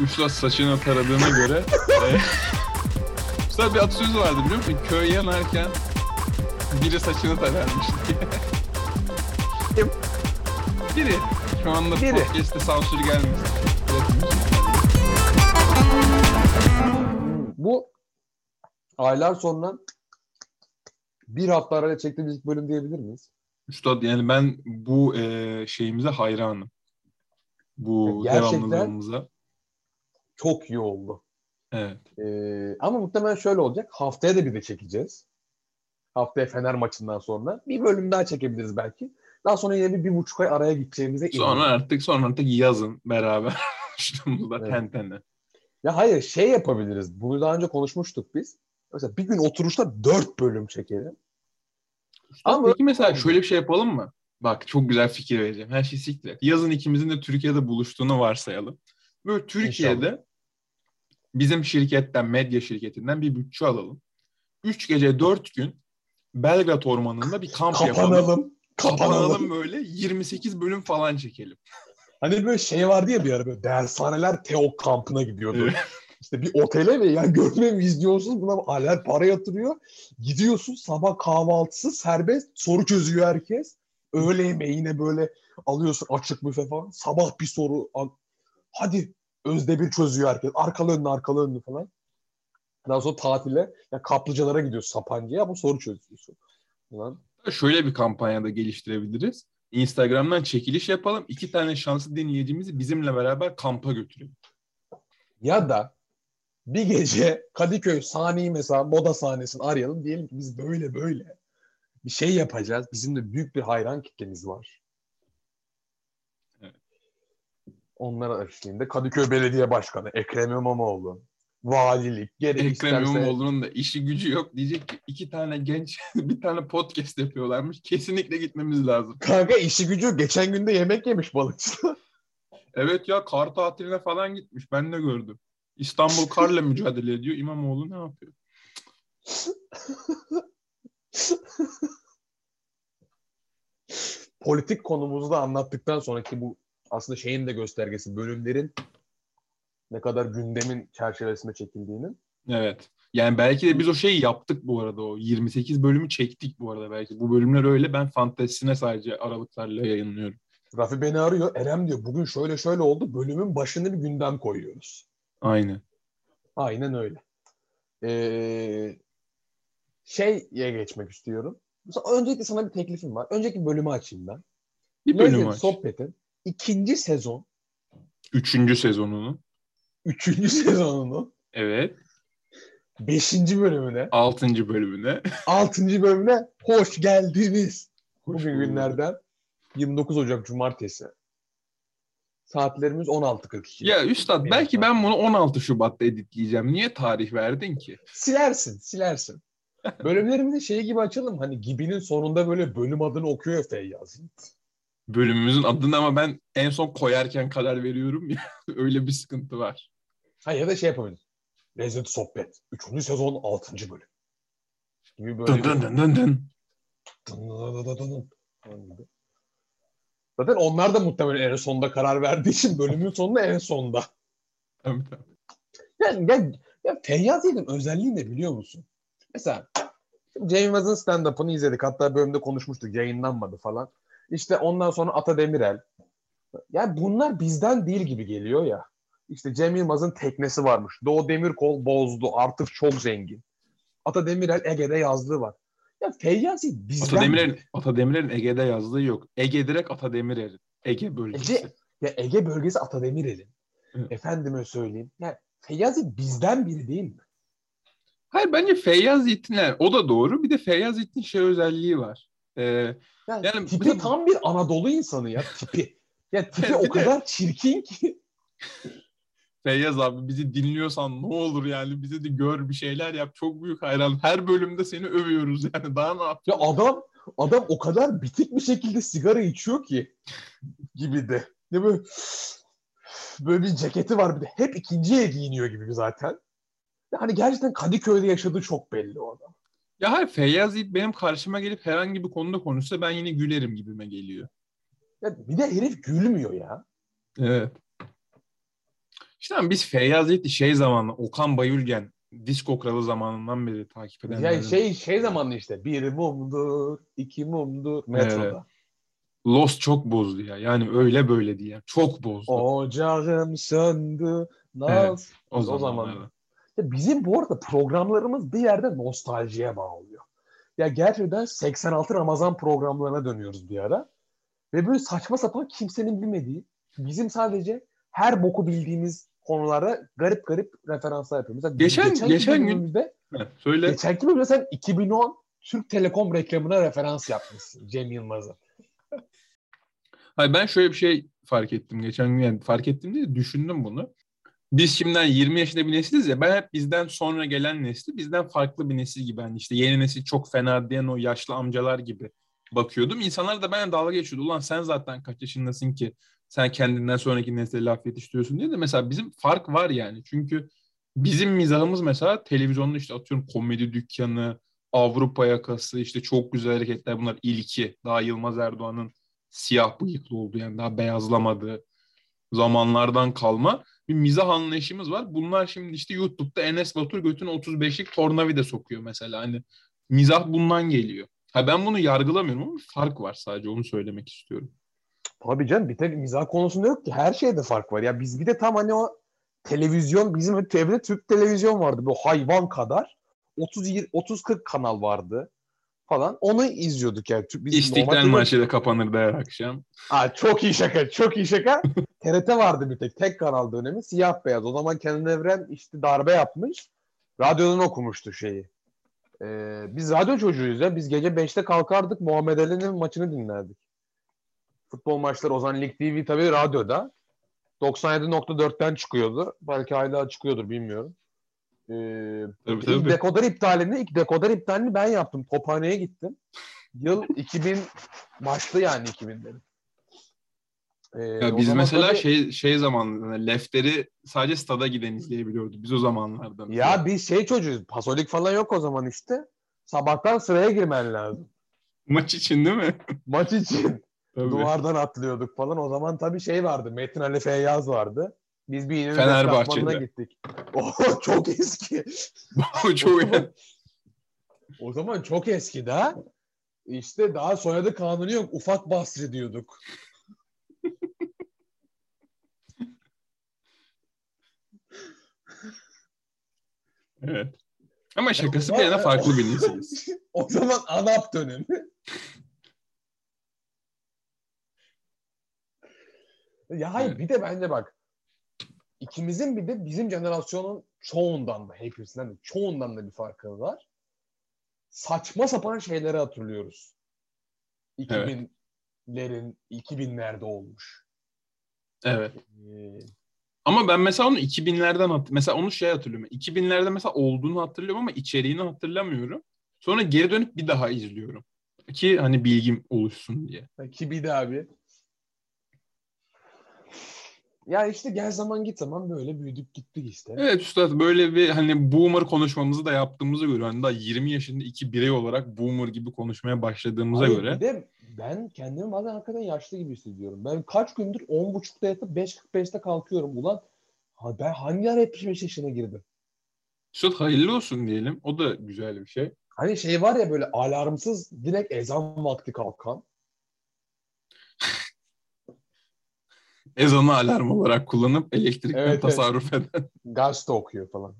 Üstad saçını taradığına göre e, Üstad bir atasözü vardı biliyor musun? Köy yanarken biri saçını tararmış diye. Kim? Biri. Şu anda Biri. podcast'te sansür gelmesin. Bu aylar sonra bir hafta arayla çektiğimiz ilk bölüm diyebilir miyiz? Üstad yani ben bu e, şeyimize hayranım. Bu Gerçekten- devamlılığımıza. Çok iyi oldu. Evet. Ee, ama muhtemelen şöyle olacak. Haftaya da bir de çekeceğiz. Haftaya Fener maçından sonra. Bir bölüm daha çekebiliriz belki. Daha sonra yine bir, bir buçuk ay araya gideceğimize Sonra artık sonra artık yazın beraber. Şunumuzda Evet. tentene. Ya hayır şey yapabiliriz. Bunu daha önce konuşmuştuk biz. Mesela bir gün oturuşta dört bölüm çekelim. Ama- Peki mesela şöyle bir şey yapalım mı? Bak çok güzel fikir vereceğim. Her şey siktir. Yazın ikimizin de Türkiye'de buluştuğunu varsayalım. Böyle Türkiye'de bizim şirketten, medya şirketinden bir bütçe alalım. Üç gece dört gün Belgrad Ormanı'nda bir kamp yapalım. Kapanalım. Kapanalım. Kapanalım böyle 28 bölüm falan çekelim. Hani böyle şey vardı ya bir ara böyle dershaneler Teok kampına gidiyordu. Evet. İşte bir otele ve yani görme vizyonsuz buna aler para yatırıyor. Gidiyorsun sabah kahvaltısı serbest soru çözüyor herkes. Öğle yemeği yine böyle alıyorsun açık büfe falan. Sabah bir soru. al- Hadi Özdemir çözüyor herkes. Arkalı önlü arkalı önlü falan. Daha sonra tatile ya kaplıcalara gidiyorsun Sapanca'ya bu soru çözüyorsun. Ulan. Şöyle bir kampanya da geliştirebiliriz. Instagram'dan çekiliş yapalım. İki tane şanslı dinleyicimizi bizimle beraber kampa götürelim. Ya da bir gece Kadıköy sahneyi mesela moda sahnesini arayalım. Diyelim ki biz böyle böyle bir şey yapacağız. Bizim de büyük bir hayran kitlemiz var. Evet. Onlara eşliğinde Kadıköy Belediye Başkanı Ekrem İmamoğlu, valilik, gerek Ekrem isterse... İmamoğlu'nun da işi gücü yok. Diyecek ki iki tane genç bir tane podcast yapıyorlarmış. Kesinlikle gitmemiz lazım. Kanka işi gücü geçen günde yemek yemiş balıkçı. Evet ya kar tatiline falan gitmiş. Ben de gördüm. İstanbul karla mücadele ediyor. İmamoğlu ne yapıyor? Politik konumuzu da anlattıktan sonraki bu aslında şeyin de göstergesi bölümlerin ne kadar gündemin çerçevesinde çekildiğinin. Evet. Yani belki de biz o şeyi yaptık bu arada. O 28 bölümü çektik bu arada belki. Bu bölümler öyle. Ben fantezisine sadece aralıklarla yayınlıyorum. Rafi beni arıyor. Erem diyor bugün şöyle şöyle oldu. Bölümün başında bir gündem koyuyoruz. Aynen. Aynen öyle. Ee, şeye geçmek istiyorum. Mesela öncelikle sana bir teklifim var. Önceki bölümü açayım ben. Bir bölüm aç. Sohbet'in ikinci sezon, Üçüncü sezonunu. üçüncü sezonunun Evet. beşinci bölümüne, Altıncı bölümüne. altıncı bölümüne hoş geldiniz. Hoş Bugün bulduk. günlerden 29 Ocak Cumartesi. Saatlerimiz 16.42. Ya Üstad Benim belki ben bunu 16 Şubat'ta editleyeceğim. Niye tarih verdin ki? Silersin, silersin. Bölümlerimizi şey gibi açalım. Hani Gibi'nin sonunda böyle bölüm adını okuyor ya Feyyaz. Bölümümüzün adını ama ben en son koyarken karar veriyorum ya. Öyle bir sıkıntı var. Ha ya da şey yapabiliriz. Lezzet Sohbet. Üçüncü sezon altıncı bölüm. Gibi böyle Dın dın dın dın dın. Zaten onlar da muhtemelen en sonunda karar verdiği için bölümün sonunda en sonda. Tabii, tabii. Yani ya, ya Feyyaz Yiğit'in özelliği ne biliyor musun? Mesela Cem Yılmaz'ın stand-up'ını izledik. Hatta bölümde konuşmuştuk. Yayınlanmadı falan. İşte ondan sonra Ata Demirel. Yani bunlar bizden değil gibi geliyor ya. İşte Cem Yılmaz'ın teknesi varmış. Doğu Demirkol bozdu. Artık çok zengin. Ata Demirel Ege'de yazdığı var. Ya Feyyaz Yiğit bizden Ata Demirer'in, değil. Ata Demirer'in Ege'de yazdığı yok. Ege direkt Ata Demirer'in. Ege bölgesi. Ege, ya Ege bölgesi Ata Demirel'in. Evet. Efendime söyleyeyim. Ya Feyyaz Yiğit bizden biri değil mi? Hayır bence Feyyaz Yiğit'in yani o da doğru. Bir de Feyyaz Yiğit'in şey özelliği var. Ee, Yani, Yani tipi bizim- tam bir Anadolu insanı ya tipi. Ya tipi o de- kadar çirkin ki. Feyyaz abi bizi dinliyorsan ne olur yani bize de gör bir şeyler yap. Çok büyük hayran. Her bölümde seni övüyoruz yani. Daha ne yap? Ya adam adam o kadar bitik bir şekilde sigara içiyor ki gibi de. Ne böyle böyle bir ceketi var bir de hep ikinciye giyiniyor gibi zaten. Ya Hani gerçekten Kadıköy'de yaşadığı çok belli o adam. Ya hayır Feyyaz Yiğit benim karşıma gelip herhangi bir konuda konuşsa ben yine gülerim gibime geliyor. Ya bir de herif gülmüyor ya. Evet. İşte ama biz Feyyaz Yiğit'i şey zamanı Okan Bayülgen Disko Kralı zamanından beri takip eden. Ya şey şey zamanı işte bir mumdur, iki mumdur metroda. Evet. Lost çok bozdu ya. Yani öyle böyle diye. Çok bozdu. Ocağım söndü. Naz. Evet, o, o zaman. Bizim bu arada programlarımız bir yerde nostaljiye bağlıyor. Ya gerçekten 86 Ramazan programlarına dönüyoruz bir ara. Ve böyle saçma sapan kimsenin bilmediği, bizim sadece her boku bildiğimiz konulara garip garip referanslar yapıyoruz. Mesela geçen geçen, geçen gün Heh, söyle. Geçenki bölümde sen 2010 Türk Telekom reklamına referans yapmışsın Cem Yılmaz'a. Hayır ben şöyle bir şey fark ettim geçen gün yani fark ettim diye düşündüm bunu. Biz şimdiden 20 yaşında bir nesiliz ya ben hep bizden sonra gelen nesli bizden farklı bir nesil gibi hani işte yeni nesil çok fena diyen o yaşlı amcalar gibi bakıyordum. İnsanlar da ben dalga geçiyordu. Ulan sen zaten kaç yaşındasın ki sen kendinden sonraki nesle laf yetiştiriyorsun diye de mesela bizim fark var yani. Çünkü bizim mizahımız mesela televizyonda işte atıyorum komedi dükkanı, Avrupa yakası işte çok güzel hareketler bunlar ilki. Daha Yılmaz Erdoğan'ın siyah bıyıklı olduğu yani daha beyazlamadığı zamanlardan kalma bir mizah anlayışımız var. Bunlar şimdi işte YouTube'da Enes Batur götün 35'lik tornavida sokuyor mesela. Hani mizah bundan geliyor. Ha ben bunu yargılamıyorum ama fark var sadece onu söylemek istiyorum. Tabii canım bir tek mizah konusunda yok ki. Her şeyde fark var. Ya biz bir de tam hani o televizyon bizim evde Türk televizyon vardı. Bu hayvan kadar. 30 30 40 kanal vardı falan. Onu izliyorduk yani. Biz İstiklal maçı da kapanırdı her akşam. Aa, çok iyi şaka. Çok iyi şaka. TRT vardı bir tek. Tek kanal dönemi. Siyah beyaz. O zaman Kenan Evren işte darbe yapmış. Radyodan okumuştu şeyi. Ee, biz radyo çocuğuyuz ya. Biz gece 5'te kalkardık. Muhammed Ali'nin maçını dinlerdik. Futbol maçları o zaman Lig TV tabii radyoda. 97.4'ten çıkıyordu. Belki hala çıkıyordur bilmiyorum. Ee, tabii, ilk tabii. dekoder iptalini, ilk dekoder iptalini ben yaptım. Tophane'ye gittim. Yıl 2000 başlı yani 2000'lerin. Ee, ya biz mesela tabii, şey şey zaman lefteri sadece stada giden izleyebiliyorduk biz o zamanlarda. Ya biz şey çocuğuz. Pasolik falan yok o zaman işte. Sabahtan sıraya girmen lazım. Maç için değil mi? Maç için. Tabii. Duvardan atlıyorduk falan. O zaman tabii şey vardı. Metin Ali Feyyaz vardı. Biz bir İnönü Fenerbahçe'de gittik. Oh, çok eski. çok o, zaman, o zaman çok eski daha. İşte daha soyadı kanunu yok. Ufak Basri diyorduk. evet. Ama şakası bir yana farklı bir nesiliz. o zaman ANAP dönemi. ya hayır evet. bir de bence bak ikimizin bir de bizim jenerasyonun çoğundan da hepsinden de çoğundan da bir farkı var. Saçma sapan şeyleri hatırlıyoruz. 2000'lerin evet. 2000'lerde olmuş. Evet. Ee, ama ben mesela onu 2000'lerden hat mesela onu şey hatırlıyorum. 2000'lerde mesela olduğunu hatırlıyorum ama içeriğini hatırlamıyorum. Sonra geri dönüp bir daha izliyorum. Ki hani bilgim oluşsun diye. Ki bir daha abi. Ya işte gel zaman git zaman böyle büyüdük gittik işte. Evet üstad böyle bir hani boomer konuşmamızı da yaptığımızı göre hani daha 20 yaşında iki birey olarak boomer gibi konuşmaya başladığımıza Hayır, göre. Bir de ben kendimi bazen hakikaten yaşlı gibi hissediyorum. Ben kaç gündür 10.30'da yatıp 5.45'te kalkıyorum. Ulan ben hangi ara 75 yaşına girdim? Üstad hayırlı olsun diyelim. O da güzel bir şey. Hani şey var ya böyle alarmsız direkt ezan vakti kalkan. Ezanı alarm olarak kullanıp elektrikten evet, tasarruf evet. eden. Gazete okuyor falan.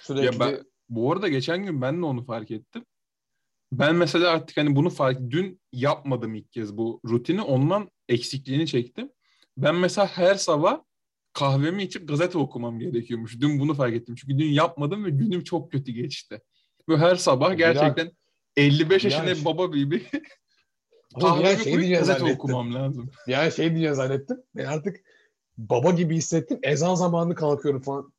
Sürekli... Ya ben, bu arada geçen gün ben de onu fark ettim. Ben mesela artık hani bunu fark dün yapmadım ilk kez bu rutini ondan eksikliğini çektim. Ben mesela her sabah kahvemi içip gazete okumam gerekiyormuş. Dün bunu fark ettim. Çünkü dün yapmadım ve günüm çok kötü geçti. Ve her sabah gerçekten 55 yaşında bir baba gibi Kahve şey diyeceğim gazete zannettim. okumam lazım. Yani şey diyeceğim zannettim. Ben artık baba gibi hissettim. Ezan zamanı kalkıyorum falan.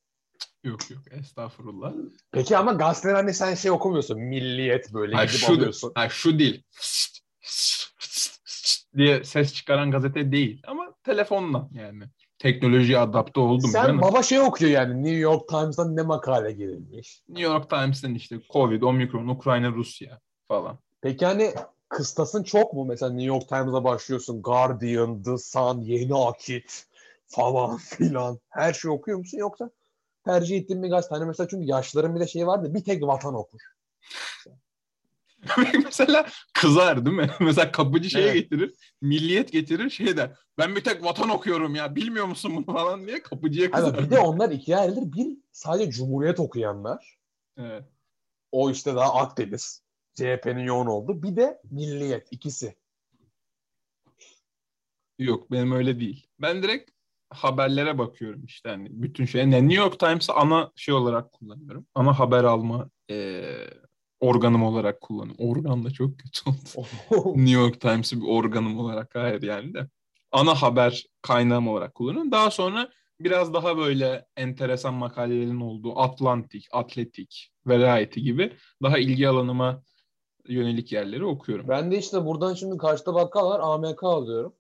Yok yok estağfurullah. Peki ama gazeteler hani sen şey okumuyorsun. Milliyet böyle ha, gidip şu, alıyorsun. Ha, şu değil. diye ses çıkaran gazete değil. Ama telefonla yani. Teknolojiye adapte oldum. Sen canım. baba şey okuyor yani. New York Times'dan ne makale girilmiş. New York Times'tan işte Covid, Omikron, Ukrayna, Rusya falan. Peki hani kıstasın çok mu? Mesela New York Times'a başlıyorsun. Guardian, The Sun, Yeni Akit falan filan. Her şey okuyor musun yoksa tercih ettiğin bir gazete? Hani mesela çünkü yaşların bir de şey vardı bir tek vatan okur. Mesela kızar değil mi? Mesela kapıcı şeye Evet. getirir, milliyet getirir, şey der. Ben bir tek vatan okuyorum ya, bilmiyor musun bunu falan diye kapıcıya kızar. Hani bir de onlar ikiye ayrılır. Bir sadece Cumhuriyet okuyanlar. Evet. O işte daha Akdeniz. CHP'nin yoğun olduğu. Bir de Milliyet. ikisi. Yok benim öyle değil. Ben direkt haberlere bakıyorum işte hani bütün şey. Ne New York Times'ı ana şey olarak kullanıyorum. Ana haber alma eee, organım olarak kullanıyorum. Organ da çok kötü oldu. New York Times'ı bir organım olarak hayır yani de. Ana haber kaynağım olarak kullanıyorum. Daha sonra biraz daha böyle enteresan makalelerin olduğu Atlantik, Atletik, Variety gibi daha ilgi alanıma yönelik yerleri okuyorum. ben de işte buradan şimdi karşıda bakkal var. AMK alıyorum.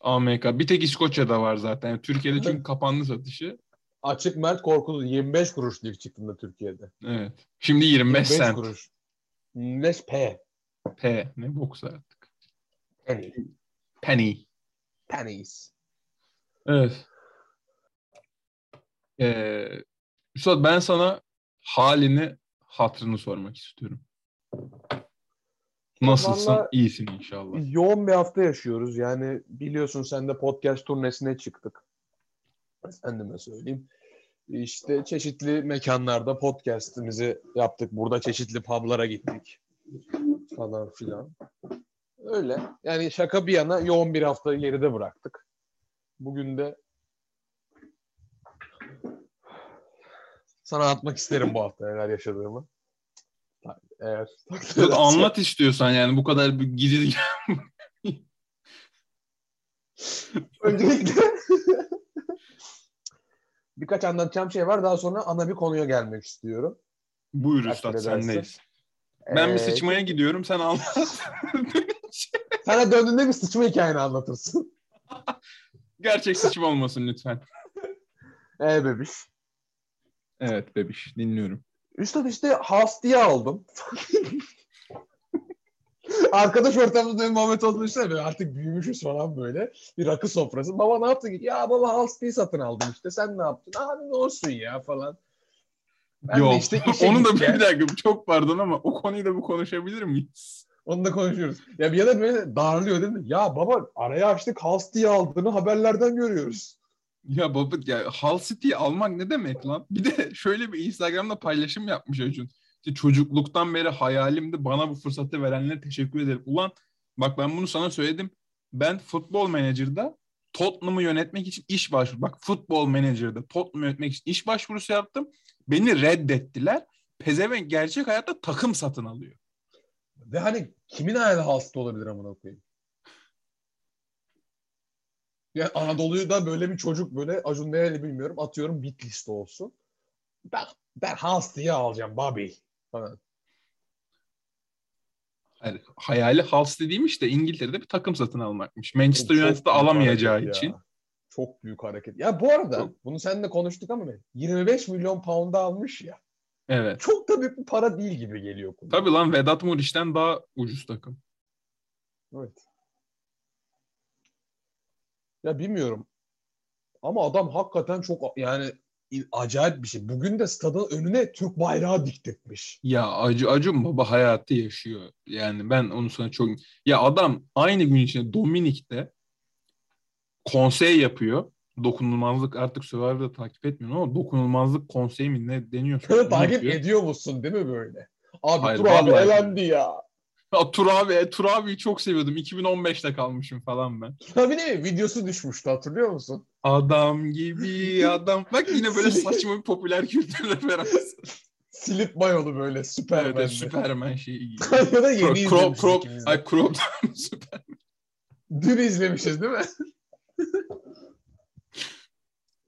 AMK. Bir tek İskoçya'da var zaten. Yani Türkiye'de çünkü kapandı satışı. Açık Mert Korkulu 25 kuruş lig çıktığında Türkiye'de. Evet. Şimdi 25 sent. kuruş. 25 P. P. Ne boksa artık. Penny. Penny. Pennies. Evet. Ee, Üstad ben sana halini, hatrını sormak istiyorum. Nasılsın? Vallahi- İyisin inşallah. Yoğun bir hafta yaşıyoruz. Yani biliyorsun sen de podcast turnesine çıktık. Efendime söyleyeyim. İşte çeşitli mekanlarda podcast'imizi yaptık. Burada çeşitli publara gittik. Falan filan. Öyle. Yani şaka bir yana yoğun bir haftayı geride bıraktık. Bugün de sana atmak isterim bu hafta neler yaşadığımı. Eğer Üstad, anlat istiyorsan yani bu kadar bir gidi Öncelikle birkaç anlatacağım şey var. Daha sonra ana bir konuya gelmek istiyorum. Buyur Takdir Üstad edersin. sendeyiz. Ben bir Ee, sıçmaya gidiyorum sen anlat. Sana döndüğünde bir sıçma hikayeni anlatırsın. Gerçek sıçma olmasın lütfen. Ee bebiş. Evet bebiş dinliyorum. Üstad işte hastiye aldım. Arkadaş ortamımızda muhabbet olduğunu düşünsene artık büyümüşüz falan böyle. Bir rakı sofrası. Baba ne yaptın? Ya baba hastiyi satın aldım işte. Sen ne yaptın? Abi ne olsun ya falan. Ben Yok. işte işe Onu da bir dakika çok pardon ama o konuyu da bir konuşabilir miyiz? Onu da konuşuyoruz. Ya bir yana böyle darlıyor değil mi? Ya baba araya açtık Hasti'yi aldığını haberlerden görüyoruz. Ya baba ya Hull City'yi almak ne demek lan? Bir de şöyle bir Instagram'da paylaşım yapmış Acun. İşte çocukluktan beri hayalimdi. Bana bu fırsatı verenlere teşekkür ederim. Ulan bak ben bunu sana söyledim. Ben futbol menajerda Tottenham'ı yönetmek için iş başvuru. Bak futbol menajerda Tottenham'ı yönetmek için iş başvurusu yaptım. Beni reddettiler. Pezevenk gerçek hayatta takım satın alıyor. Ve hani kimin hayali hasta olabilir amına koyayım? Ya Anadolu'yu da böyle bir çocuk böyle Acun nereli bilmiyorum atıyorum Bitlis'te olsun. Ben ben Hasti'yi alacağım Bobby falan. Hayır, hayali City değilmiş de İngiltere'de bir takım satın almakmış. Manchester United'ı alamayacağı için. ya. Çok büyük hareket. Ya bu arada Çok- bunu seninle konuştuk ama ben 25 milyon pound'a almış ya. Evet. Çok da büyük bir para değil gibi geliyor kulağa. Tabii lan Vedat Muriç'ten daha ucuz takım. Evet. Ya bilmiyorum. Ama adam hakikaten çok yani acayip bir şey. Bugün de stadın önüne Türk bayrağı diktirmiş. Ya Acı Acun Baba hayatı yaşıyor. Yani ben onu sana çok... Ya adam aynı gün içinde Dominik'te konsey yapıyor. Dokunulmazlık artık Survivor'da takip etmiyorum ama dokunulmazlık konseyi mi ne deniyor? Takip ediyor musun değil mi böyle? Abi Hayır, Tur abi elendi ya. Ya Tur abi, Tur abiyi çok seviyordum. 2015'te kalmışım falan ben. Tur abi ne? Videosu düşmüştü hatırlıyor musun? Adam gibi adam. Bak yine böyle saçma bir popüler kültür referansı. Silip mayolu böyle Süpermen'de. Evet, evet, Superman şeyi gibi. ya da yeni crop, izlemişiz crop, ay crop. Dün izlemişiz değil mi?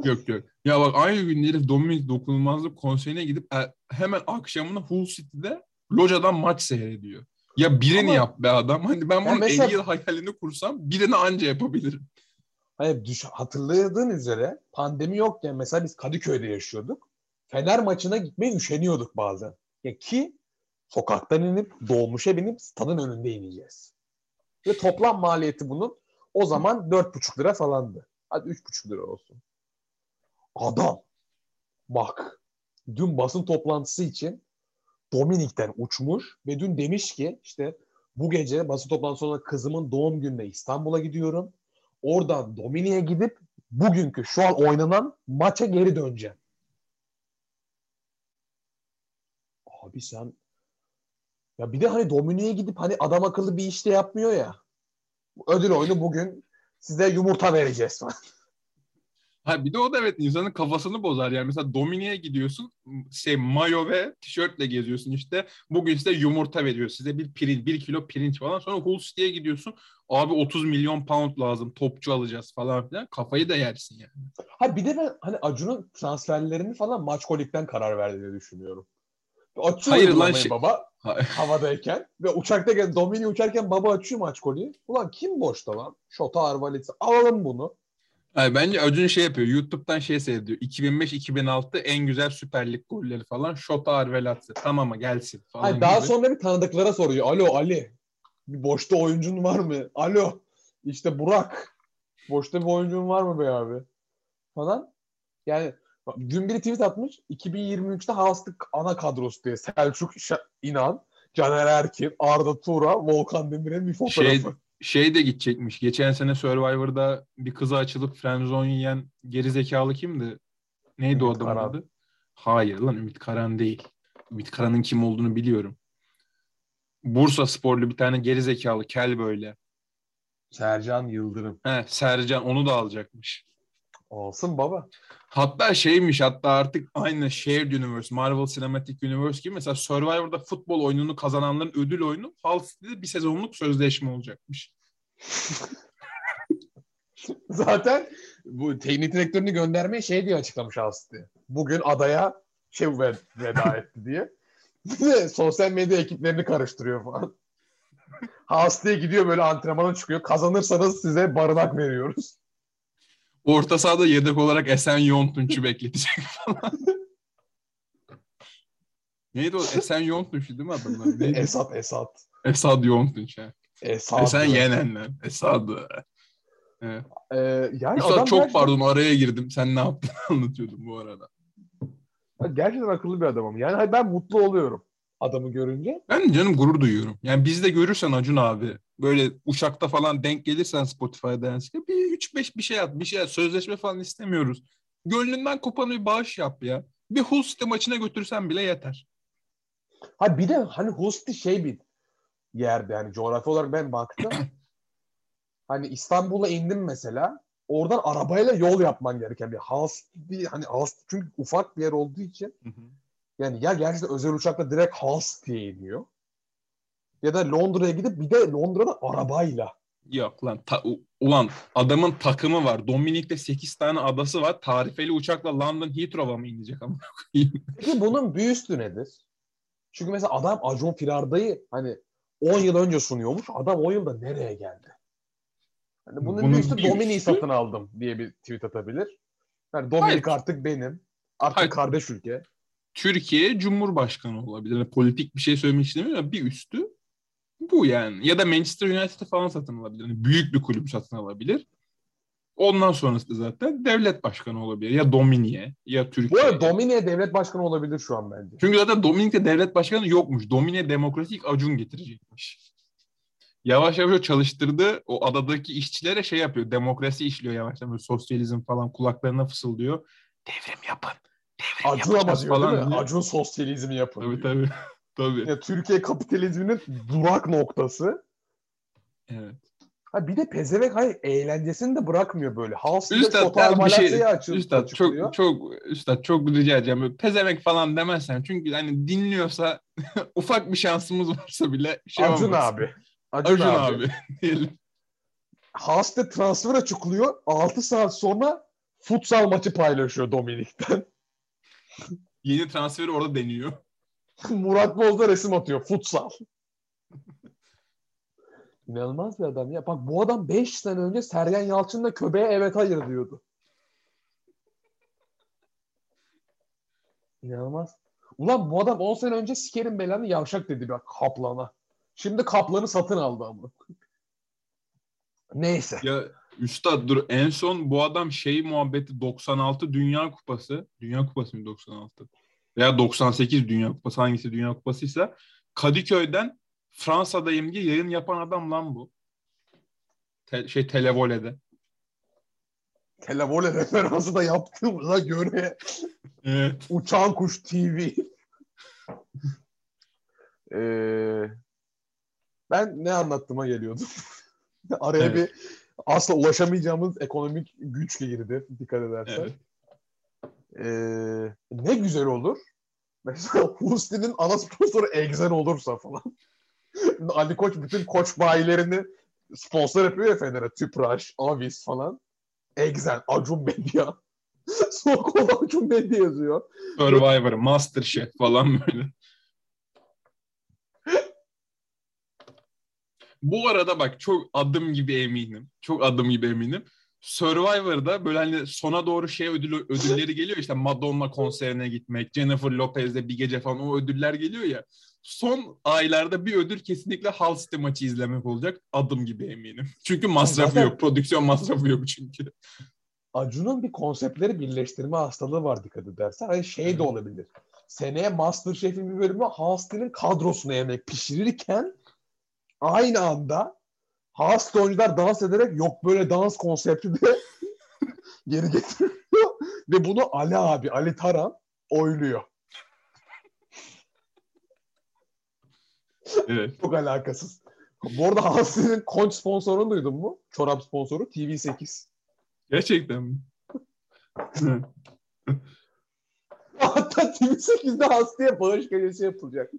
Yok yok. Ya bak aynı gün herif Dominik Dokunulmazlık konseyine gidip e, hemen akşamına Hull City'de locadan maç seyrediyor. Ya birini Ama- yap be adam. Hani ben bunun mesela- 50 yıl hayalini kursam birini anca yapabilirim. Hayır düş hatırladığın üzere pandemi yokken mesela biz Kadıköy'de yaşıyorduk. Fener maçına gitmeye üşeniyorduk bazen. Ya ki sokaktan inip dolmuşa binip stadın önünde ineceğiz. Ve toplam maliyeti bunun o zaman 4,5 lira falandı. Hadi 3,5 lira olsun. Adam bak dün basın toplantısı için Dominik'ten uçmuş ve dün demiş ki işte bu gece basın toplantısı sonra kızımın doğum gününe İstanbul'a gidiyorum. Oradan Dominik'e gidip bugünkü şu an oynanan maça geri döneceğim. Abi sen ya bir de hani Dominik'e gidip hani adam akıllı bir işte yapmıyor ya. Ödül oyunu bugün size yumurta vereceğiz falan. Ha bir de o da evet insanın kafasını bozar yani mesela Dominik'e gidiyorsun şey mayo ve tişörtle geziyorsun işte bugün size yumurta veriyor size bir pirinç bir kilo pirinç falan sonra Hull City'ye gidiyorsun abi 30 milyon pound lazım topçu alacağız falan filan kafayı da yersin yani. Ha bir de ben hani Acun'un transferlerini falan maç kolikten karar verdiğini düşünüyorum. Açıyor Hayır lan şey- baba Ha- havadayken ve uçaktayken Domini uçarken baba açıyor maç koliyi. Ulan kim boşta lan? Şota Arvalets'i alalım bunu. Hayır, bence Acun şey yapıyor YouTube'dan şey seyrediyor 2005-2006 en güzel Süper Lig golleri falan Şota Arvelatse tamam gelsin falan Hayır, daha gibi. sonra bir tanıdıklara soruyor. Alo Ali. Bir boşta oyuncun var mı? Alo. İşte Burak. Boşta bir oyuncun var mı be abi? Falan. Yani dün biri tweet atmış. 2023'te Haas'lık ana kadrosu diye. Selçuk İnan, Caner Erkin, Arda Tura, Volkan Demirel'in bir fotoğrafı. Şey, şey de gidecekmiş. Geçen sene Survivor'da bir kıza açılıp friendzone yiyen geri zekalı kimdi? Neydi o Ümit adamın Karan. adı? Hayır lan Ümit Karan değil. Ümit Karan'ın kim olduğunu biliyorum. Bursa sporlu bir tane geri zekalı kel böyle. Sercan Yıldırım. He, Sercan onu da alacakmış. Olsun baba. Hatta şeymiş hatta artık aynı Shared Universe, Marvel Cinematic Universe gibi mesela Survivor'da futbol oyununu kazananların ödül oyunu Hull City'de bir sezonluk sözleşme olacakmış. Zaten bu teknik direktörünü göndermeye şey diye açıklamış aslında. Bugün adaya şey ve- veda etti diye. Sosyal medya ekiplerini karıştırıyor falan. Hastiye gidiyor böyle antrenmana çıkıyor. Kazanırsanız size barınak veriyoruz. Orta sahada yedek olarak Esen Yontunç'u bekletecek falan. Neydi o? Esen Yontunç'u değil mi adamlar? Neydi? Esat Esat. Esad Yontunç. ha. Esat. Esen Yenenler. Esad. Evet. Ee, yani Üstad adam çok gerçekten, pardon araya girdim. Sen ne yaptın anlatıyordum bu arada. gerçekten akıllı bir adamım. Yani ben mutlu oluyorum adamı görünce. Ben canım gurur duyuyorum. Yani bizde görürsen Acun abi böyle uçakta falan denk gelirsen Spotify'da yani bir 3-5 bir şey at. Bir şey at. Sözleşme falan istemiyoruz. Gönlünden kopan bir bağış yap ya. Bir Hull City maçına götürsen bile yeter. Ha bir de hani Husti şey bir yerde yani coğrafi olarak ben baktım. hani İstanbul'a indim mesela. Oradan arabayla yol yapman gereken bir Hasti hani Hasti çünkü ufak bir yer olduğu için yani ya gerçekten özel uçakla direkt Hasti'ye iniyor. Ya da Londra'ya gidip bir de Londra'da arabayla. Yok lan. ta- ulan adamın takımı var. Dominik'te 8 tane adası var. Tarifeli uçakla London Heathrow'a mı inecek ama? Peki bunun bir üstü nedir? Çünkü mesela adam Acun Firarda'yı hani 10 yıl önce sunuyormuş. Adam o yılda nereye geldi? Hani bunun, Bunun bir üstü bir Dominik'i satın aldım diye bir tweet atabilir. Yani Dominik Hayır. artık benim. Artık Hayır. kardeş ülke. Türkiye Cumhurbaşkanı olabilir. Yani politik bir şey söylemek istemiyorum ama bir üstü bu yani. Ya da Manchester United'ı falan satın alabilir. Yani büyük bir kulüp satın alabilir. Ondan sonrası da zaten devlet başkanı olabilir. Ya Domini'ye ya Bu Türkiye. arada Dominik'e devlet başkanı olabilir şu an bence. Çünkü zaten Dominik'te devlet başkanı yokmuş. Domine demokratik acun getirecekmiş. Yavaş yavaş o çalıştırdığı o adadaki işçilere şey yapıyor. Demokrasi işliyor yavaş yavaş. Sosyalizm falan kulaklarına fısıldıyor. Devrim yapın. Devrim Acun ama yapacağız diye. Acun sosyalizmi yapın. Tabii diyor. tabii. Tabii. Ya, Türkiye kapitalizminin durak noktası. Evet. Ha bir de pezevenk hayır eğlencesini de bırakmıyor böyle. Hals'ta Üstad bir şey, Üstad çok çok Üstad çok rica edeceğim. Böyle Pezevenk falan demezsen çünkü hani dinliyorsa ufak bir şansımız varsa bile şey Acun olmaz. abi. Acun, Acun, abi. abi. diyelim. Haas'ta transfer açıklıyor. 6 saat sonra futsal maçı paylaşıyor Dominik'ten. Yeni transferi orada deniyor. Murat Boz da resim atıyor. Futsal. İnanılmaz bir adam ya. Bak bu adam 5 sene önce Sergen Yalçın'la köbeğe evet hayır diyordu. İnanılmaz. Ulan bu adam 10 sene önce sikerim belanı yavşak dedi bak Kaplan'a. Şimdi Kaplan'ı satın aldı ama. Neyse. Ya Üstad dur en son bu adam şey muhabbeti 96 Dünya Kupası. Dünya Kupası mı 96? Veya 98 Dünya Kupası hangisi Dünya Kupasıysa Kadıköy'den Fransa'dayım diye yayın yapan adam lan bu. Te- şey Televole'de. Televole referansı da yaptığımıza göre Evet. Uçan Kuş TV. Ee, ben ne anlattığıma geliyordum. Araya Evet. bir asla ulaşamayacağımız ekonomik güçle girdi dikkat edersen. Evet. Ee, ne güzel olur. Mesela Husti'nin ana sponsoru Egzen olursa falan. Ali Koç bütün koç bayilerini sponsor yapıyor ya Fener'e. Tüpraş, Avis falan. Egzen, Acun Medya. Kolda Acun Medya yazıyor. Survivor, Masterchef falan böyle. Bu arada bak çok adım gibi eminim. Çok adım gibi eminim. Survivor'da böyle hani sona doğru şey ödülü, ödülleri geliyor işte Madonna konserine gitmek, Jennifer Lopez'le bir gece falan o ödüller geliyor ya. Son aylarda bir ödül kesinlikle Hull City maçı izlemek olacak. Adım gibi eminim. Çünkü masrafı Zaten- yok. Prodüksiyon masrafı yok çünkü. Acun'un bir konseptleri birleştirme hastalığı var dikkat edersen. Hani şey de olabilir. Seneye Masterchef'in bir bölümü Hasti'nin kadrosuna yemek pişirirken aynı anda Hasti oyuncular dans ederek yok böyle dans konsepti de geri getiriyor. Ve bunu Ali abi, Ali Taran oyluyor. Evet. Çok alakasız. Bu arada Hasti'nin konç sponsorunu duydun mu? Çorap sponsoru TV8. Gerçekten mi? Hatta TV8'de Hasti'ye bağış gecesi yapılacak.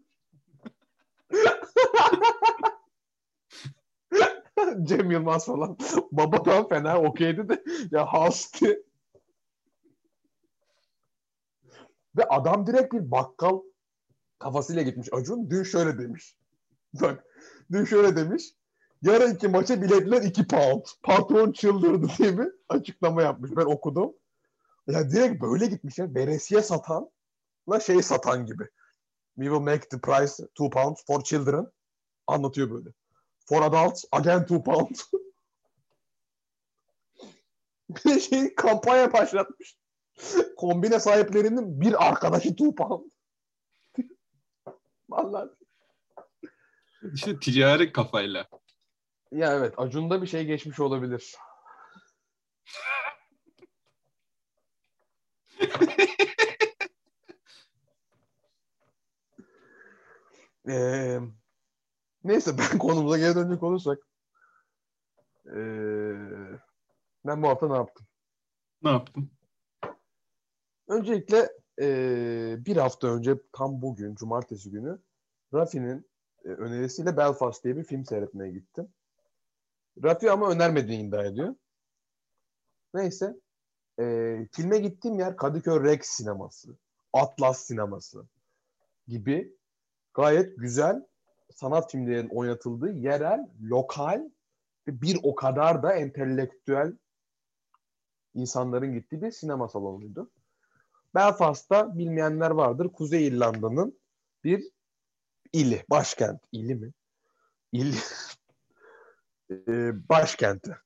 Cem Yılmaz falan. Babadan fena okeydi de ya Hasti. Ve adam direkt bir bakkal kafasıyla gitmiş. Acun dün şöyle demiş. Bak dün şöyle demiş. Yarınki maça biletler 2 pound. Patron çıldırdı diye bir açıklama yapmış. Ben okudum. Ya direkt böyle gitmiş ya. Veresiye satan la şey satan gibi. We will make the price 2 pounds for children. Anlatıyor böyle. For adults again 2 pounds. Bir şey kampanya başlatmış. Kombine sahiplerinin bir arkadaşı 2 pound. Vallahi. İşte ticari kafayla. Ya evet Acun'da bir şey geçmiş olabilir. Ee, neyse ben konumuza geri dönecek olursak. Ee, ben bu hafta ne yaptım? Ne yaptın? Öncelikle ee, bir hafta önce tam bugün cumartesi günü Rafi'nin e, önerisiyle Belfast diye bir film seyretmeye gittim. Rafi ama önermediğini iddia ediyor. Neyse. E, filme gittiğim yer Kadıköy Rex sineması. Atlas sineması gibi gayet güzel sanat filmlerinin oynatıldığı yerel, lokal ve bir o kadar da entelektüel insanların gittiği bir sinema salonuydu. Belfast'ta bilmeyenler vardır. Kuzey İrlanda'nın bir ili, başkent. ili mi? İl. Ee, başkenti.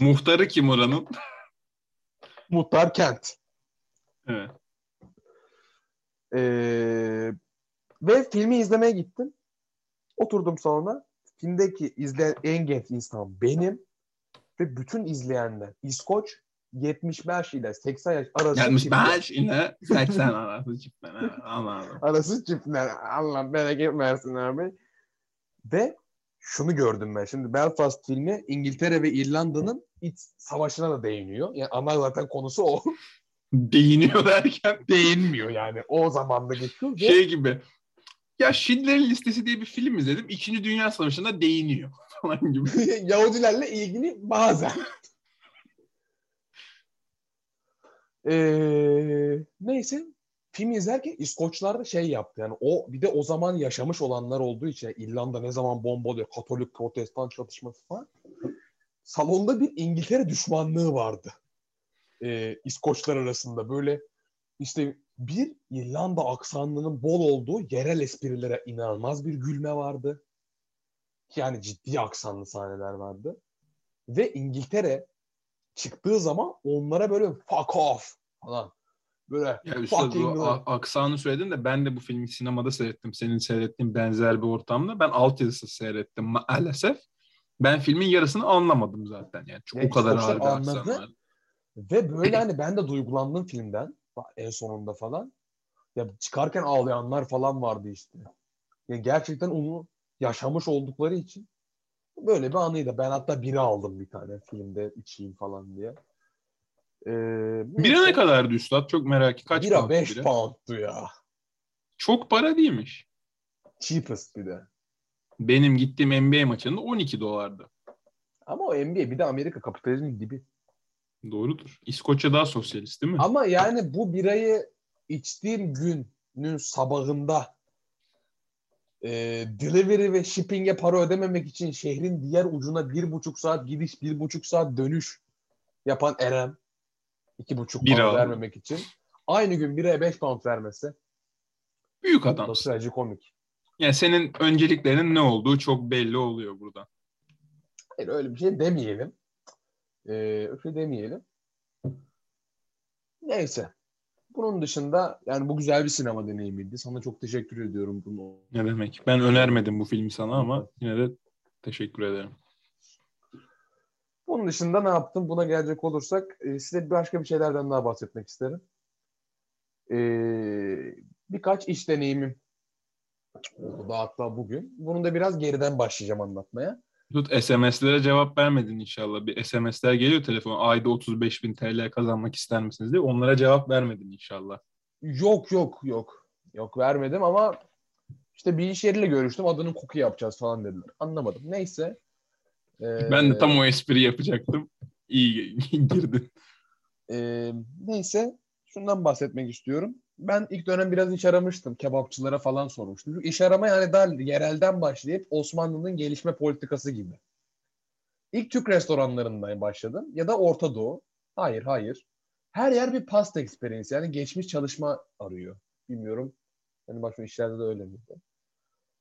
Muhtarı kim oranın? Muhtar kent. Evet. Ee, ve filmi izlemeye gittim. Oturdum salona. Filmdeki izleyen en genç insan benim. Ve bütün izleyenler İskoç 75 ile 80 yaş arası Gelmiş çiftler. beş ile 80 arası çiftler. Anladım. Arası çiftler. Allah bereket versin abi. Ve şunu gördüm ben. Şimdi Belfast filmi İngiltere ve İrlanda'nın iç savaşına da değiniyor. Yani ana zaten konusu o. Değiniyor derken Değinmiyor yani. O zamanda geçiyor. Şey gibi. Ya Schindler'in Listesi diye bir film izledim. İkinci Dünya Savaşı'nda değiniyor falan gibi. Yahudilerle ilgili bazen. Ee, neyse film izlerken İskoçlar da şey yaptı yani o bir de o zaman yaşamış olanlar olduğu için İrlanda ne zaman bombalıyor Katolik Protestan çatışması falan salonda bir İngiltere düşmanlığı vardı ee, İskoçlar arasında böyle işte bir İrlanda aksanının bol olduğu yerel esprilere inanılmaz bir gülme vardı yani ciddi aksanlı sahneler vardı Ve İngiltere çıktığı zaman onlara böyle fuck off falan. Böyle Ya üstad fucking bu a- aksanı söyledin de ben de bu filmi sinemada seyrettim. Senin seyrettiğin benzer bir ortamda. Ben altyazısız seyrettim maalesef. Ben filmin yarısını anlamadım zaten. Yani çok, Ya o kadar ağır bir aksan. Ve böyle hani ben de duygulandım filmden en sonunda falan. Ya çıkarken ağlayanlar falan vardı işte. Ya gerçekten onu yaşamış oldukları için böyle bir anıydı. Ben hatta biri aldım bir tane filmde içeyim falan diye. Ee, Bira ne kadardı üstad? Çok merak ettim. Kaç Bira pound 5 bira? pound'tu ya. Çok para değilmiş. Cheapest bir de. Benim gittiğim NBA maçında 12 dolardı. Ama o NBA bir de Amerika kapitalizmin dibi. Doğrudur. İskoçya daha sosyalist değil mi? Ama yani bu birayı içtiğim günün sabahında e, delivery ve shipping'e para ödememek için şehrin diğer ucuna bir buçuk saat gidiş, bir buçuk saat dönüş yapan Erem iki buçuk Bira. pound vermemek için aynı gün biraya beş pound vermesi Büyük da adam. trajikomik. Yani senin önceliklerinin ne olduğu çok belli oluyor burada. Hayır öyle bir şey demeyelim. Ee, öyle demeyelim. Neyse. Bunun dışında yani bu güzel bir sinema deneyimiydi. Sana çok teşekkür ediyorum bunu. Ne demek? Ben önermedim bu filmi sana ama yine de teşekkür ederim. Bunun dışında ne yaptım? Buna gelecek olursak e, size başka bir şeylerden daha bahsetmek isterim. E, birkaç iş deneyimim oldu hatta bugün. Bunu da biraz geriden başlayacağım anlatmaya. Tut SMS'lere cevap vermedin inşallah. Bir SMS'ler geliyor telefon. Ayda 35 bin TL kazanmak ister misiniz diye. Onlara cevap vermedin inşallah. Yok yok yok. Yok vermedim ama işte bir iş yeriyle görüştüm. Adının koku yapacağız falan dediler. Anlamadım. Neyse. E, Ben de tam o espri yapacaktım. İyi girdin. e, neyse. Şundan bahsetmek istiyorum. Ben ilk dönem biraz iş aramıştım. Kebapçılara falan sormuştum. Çünkü iş arama yani daha yerelden başlayıp Osmanlı'nın gelişme politikası gibi. İlk Türk restoranlarından başladım. Ya da Orta Doğu. Hayır, hayır. Her yer bir past experience. Yani geçmiş çalışma arıyor. Bilmiyorum. Yani başka işlerde de öyle miydi?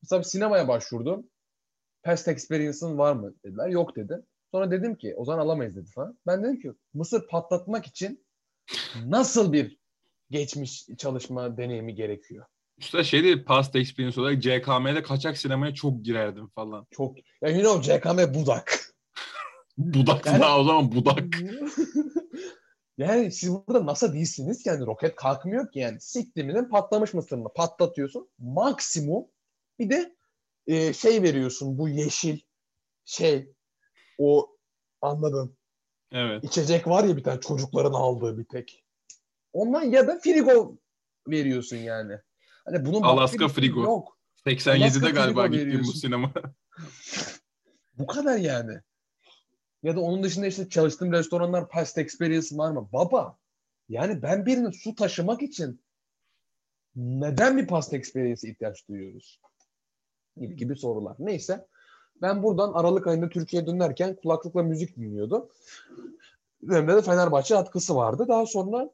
Mesela sinemaya başvurdum. Past experience'ın var mı dediler. Yok dedi. Sonra dedim ki o zaman alamayız dedi falan. Ben dedim ki mısır patlatmak için nasıl bir geçmiş çalışma deneyimi gerekiyor? Üstad şey değil, past experience olarak CKM'de kaçak sinemaya çok girerdim falan. Çok ya you know CKM budak. Budak Yani- daha o zaman budak. yani siz burada NASA değilsiniz ki yani roket kalkmıyor ki yani siktiminin patlamış mısırını patlatıyorsun. Maksimum bir de e, şey veriyorsun bu yeşil şey o anladın Evet. içecek var ya bir tane çocukların aldığı bir tek. Ondan ya da frigo veriyorsun yani. Hani bunun Alaska frigo. Yok. 87'de Alaska galiba gittim bu sinema. Bu kadar yani. Ya da onun dışında işte çalıştığım restoranlar past experience var mı? Baba yani ben birinin su taşımak için neden bir past experience ihtiyaç duyuyoruz? Gibi gibi sorular. Neyse. Ben buradan Aralık ayında Türkiye'ye dönerken kulaklıkla müzik dinliyordum. Üzerimde de Fenerbahçe atkısı vardı. Daha sonra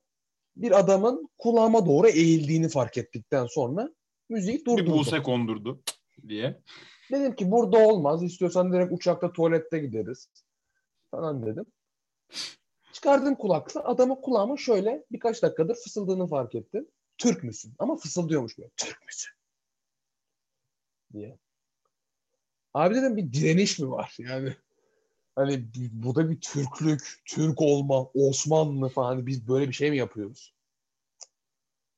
bir adamın kulağıma doğru eğildiğini fark ettikten sonra müziği Bir durdurdum. Buse kondurdu diye. Dedim ki burada olmaz. İstiyorsan direkt uçakta tuvalette gideriz. Falan dedim. Çıkardım kulaklığı. Adamın kulağıma şöyle birkaç dakikadır fısıldığını fark ettim. Türk müsün? Ama fısıldıyormuş böyle. Türk müsün? Diye. Abi dedim bir direniş mi var? Yani hani bu da bir Türklük, Türk olma, Osmanlı falan. Hani biz böyle bir şey mi yapıyoruz?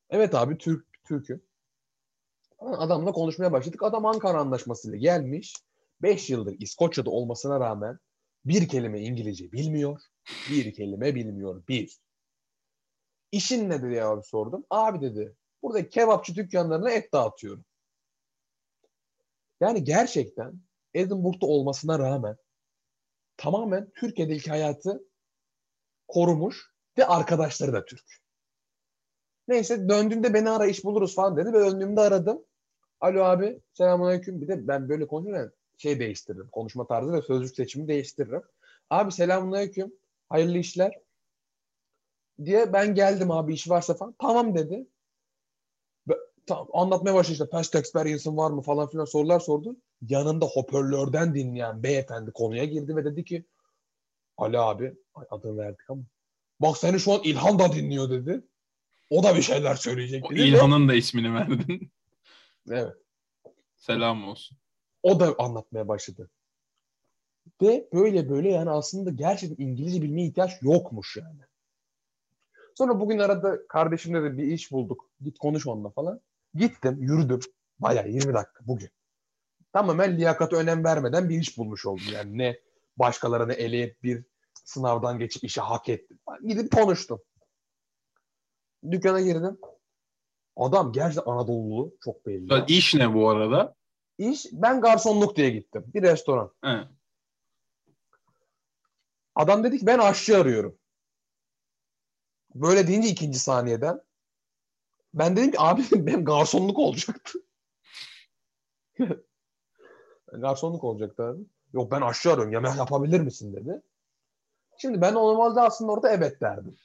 Evet abi Türk, Türk'üm. Adamla konuşmaya başladık. Adam Ankara Anlaşması'yla gelmiş. 5 yıldır İskoçya'da olmasına rağmen bir kelime İngilizce bilmiyor. Bir kelime bilmiyor. Bir. İşin ne dedi abi sordum. Abi dedi burada kebapçı dükkanlarına et dağıtıyorum. Yani gerçekten Edinburgh'da olmasına rağmen tamamen Türkiye'deki hayatı korumuş ve arkadaşları da Türk. Neyse döndüğümde beni ara iş buluruz falan dedi ve döndüğümde aradım. Alo abi selamünaleyküm. Bir de ben böyle konuşurken şey değiştiririm. Konuşma tarzı ve sözcük seçimi değiştiririm. Abi selamünaleyküm. Hayırlı işler. Diye ben geldim abi iş varsa falan. Tamam dedi. Tamam, anlatmaya başladı işte past experience'ın var mı falan filan sorular sordu. Yanında hoparlörden dinleyen beyefendi konuya girdi ve dedi ki Ali abi adını verdik ama. Bak seni şu an İlhan da dinliyor dedi. O da bir şeyler söyleyecek dedi. İlhan'ın da ismini verdin. Evet. Selam olsun. O da anlatmaya başladı. Ve böyle böyle yani aslında gerçekten İngilizce bilmeye ihtiyaç yokmuş yani. Sonra bugün arada kardeşimle de bir iş bulduk. Git konuş onunla falan. Gittim, yürüdüm. Bayağı 20 dakika bugün. Tamamen liyakata önem vermeden bir iş bulmuş oldum. Yani ne başkalarını eleyip bir sınavdan geçip işe hak ettim. Gidip konuştum. Dükkana girdim. Adam gerçekten Anadolu'lu. Çok belli. İş ne bu arada? İş, ben garsonluk diye gittim. Bir restoran. He. Adam dedi ki ben aşçı arıyorum. Böyle deyince ikinci saniyeden ben dedim ki abi benim garsonluk olacaktı. garsonluk olacaktı abi. Yok ben aşçı arıyorum. Yemek yapabilir misin dedi. Şimdi ben normalde aslında orada evet derdim.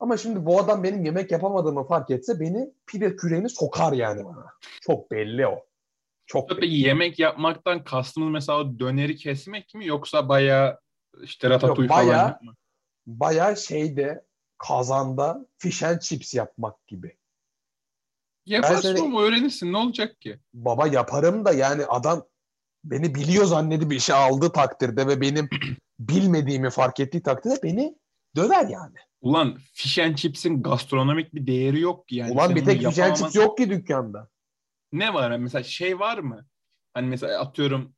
Ama şimdi bu adam benim yemek yapamadığımı fark etse beni pide küreğini sokar yani bana. Çok belli o. Çok Peki belli. yemek yapmaktan kastımız mesela döneri kesmek mi yoksa bayağı işte ratatouille Yok, bayağı- falan yapmak? Bayağı şeyde kazanda and chips yapmak gibi. Yaparsın seni- ama öğrenirsin ne olacak ki? baba yaparım da yani adam beni biliyor zannedip işe aldığı takdirde ve benim bilmediğimi fark ettiği takdirde beni döver yani. Ulan fish and chips'in gastronomik bir değeri yok ki yani. Ulan bir tek fish and chips yok ki dükkanda. Ne var? Mesela şey var mı? Hani mesela atıyorum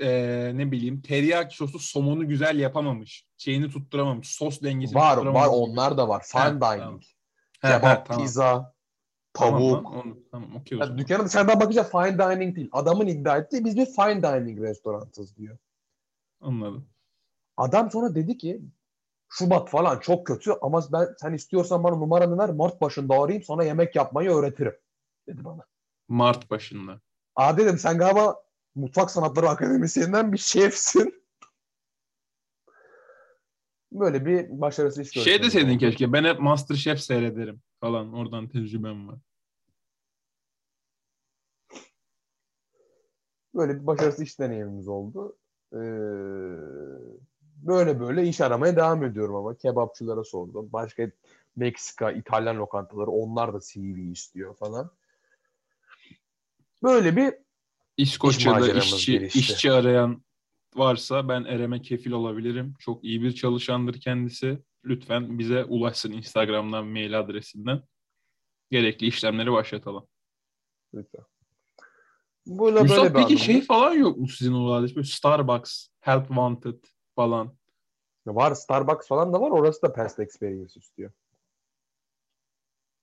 eee, ne bileyim teriyaki sosu somonu güzel yapamamış. Şeyini tutturamamış. Sos dengesini Var tutturamamış. var onlar da var. Fine dining. He, he, Kebap, tamam. pizza, tavuk. tamam okey o Yani dükkana dışarıdan bakınca fine dining değil. Adamın iddia ettiği biz bir fine dining restoranız diyor. Anladım. Adam sonra dedi ki Şubat falan çok kötü ama ben sen istiyorsan bana numaranı ver Mart başında arayayım sana yemek yapmayı öğretirim dedi bana. Mart başında. Aa dedim sen galiba Mutfak Sanatları Akademisi'nden bir şefsin. Böyle bir başarısı iş Şey görüşmemiz deseydin keşke ben hep Masterchef seyrederim falan oradan tecrübem var. Böyle bir başarısı iş deneyimimiz oldu. Ee, böyle böyle iş aramaya devam ediyorum ama kebapçılara sordum. Başka Meksika, İtalyan lokantaları onlar da CV istiyor falan. Böyle bir İskoçya'da maceramız işçi, gelişti. işçi arayan varsa ben Erem'e kefil olabilirim. Çok iyi bir çalışandır kendisi. Lütfen bize ulaşsın Instagram'dan, mail adresinden. Gerekli işlemleri başlatalım. lütfen. Böyle Mustafa böyle bir peki şey falan yok mu sizin olayda? Böyle Starbucks, Help Wanted falan. Var Starbucks falan da var. Orası da past experience istiyor.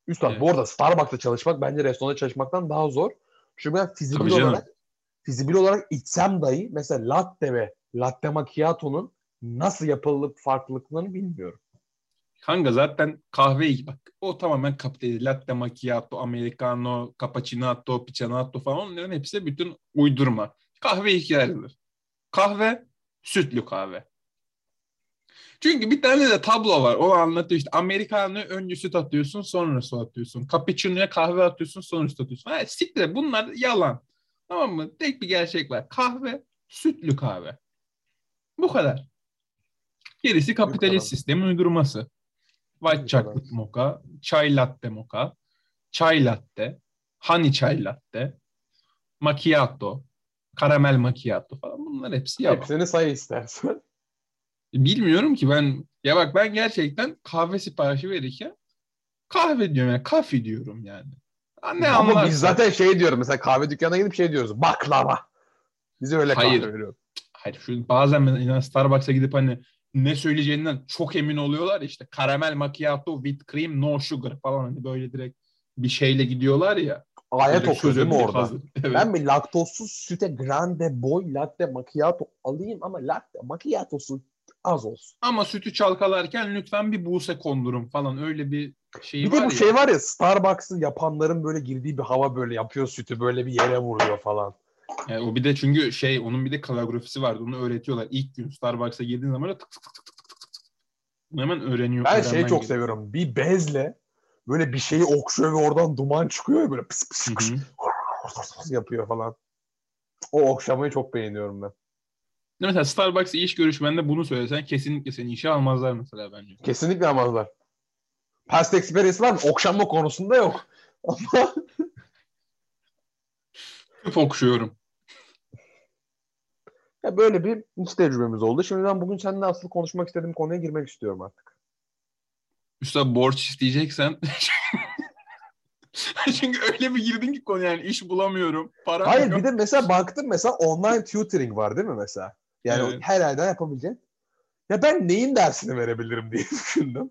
Üstad Evet. bu arada Starbucks'ta çalışmak bence restoranda çalışmaktan daha zor. Çünkü ben fizibil olarak fizibil olarak içsem dahi mesela latte ve latte macchiato'nun nasıl yapılıp farklılıklarını bilmiyorum. Kanka zaten kahve bak o tamamen kapitalist. Latte macchiato, americano, cappuccino, piccianato falan onların hepsi bütün uydurma. Kahve ayrılır. Kahve, sütlü kahve. Çünkü bir tane de tablo var. O anlatıyor işte. Americano'ya önce süt atıyorsun sonra su atıyorsun. Cappuccino'ya kahve atıyorsun sonra süt atıyorsun. Ha, siktir bunlar yalan. Tamam mı? Tek bir gerçek var. Kahve, sütlü kahve. Bu kadar. Gerisi kapitalist sistemin uydurması. White chocolate mocha, çay latte mocha, çay latte, honey çay latte, macchiato, karamel macchiato falan bunlar hepsi yalan. Hepsini say istersen. Bilmiyorum ki ben ya bak ben gerçekten kahve siparişi verirken kahve diyorum yani kafi diyorum yani. Ne Ama anlarsan. biz zaten şey diyorum mesela kahve dükkanına gidip şey diyoruz. Baklava. Bize öyle Hayır. kahve veriyor. Hayır şu bazen ben Starbucks'a gidip hani ne söyleyeceğinden çok emin oluyorlar işte karamel macchiato with cream no sugar falan hani böyle direkt bir şeyle gidiyorlar ya. Ayet okuyor değil mi orada? hazır. Evet. Ben bir laktozsuz süte grande boy latte macchiato alayım ama latte macchiatosu az olsun. Ama sütü çalkalarken lütfen bir buse kondurun falan öyle bir şey Bir var de bu ya. şey var ya Starbucks'ı yapanların böyle girdiği bir hava böyle yapıyor sütü böyle bir yere vuruyor falan. Yani o bir de çünkü şey onun bir de kaligrafisi vardı. Onu öğretiyorlar. İlk gün Starbucks'a girdiğin zaman tık tık tık tık tık tık tık. Hemen öğreniyor. Ben şeyi çok gidiyor. seviyorum. Bir bezle böyle bir şeyi okşuyor ve oradan duman çıkıyor ya böyle pıs pıs, pıs, pıs yapıyor falan. O okşamayı çok beğeniyorum ben. Mesela Starbucks iş görüşmende bunu söylesen kesinlikle seni işe almazlar mesela bence. Kesinlikle almazlar. Past experience var mı? Okşanma konusunda yok. Tıp okşuyorum. ya böyle bir iş tecrübemiz oldu. Şimdi ben bugün seninle asıl konuşmak istediğim konuya girmek istiyorum artık. Üstad borç isteyeceksen Çünkü öyle bir girdin ki konu yani iş bulamıyorum. Para Hayır yok. bir de mesela baktım mesela online tutoring var değil mi mesela? Yani Evet. her yerden yapabileceğin. Ya ben neyin dersini verebilirim diye düşündüm.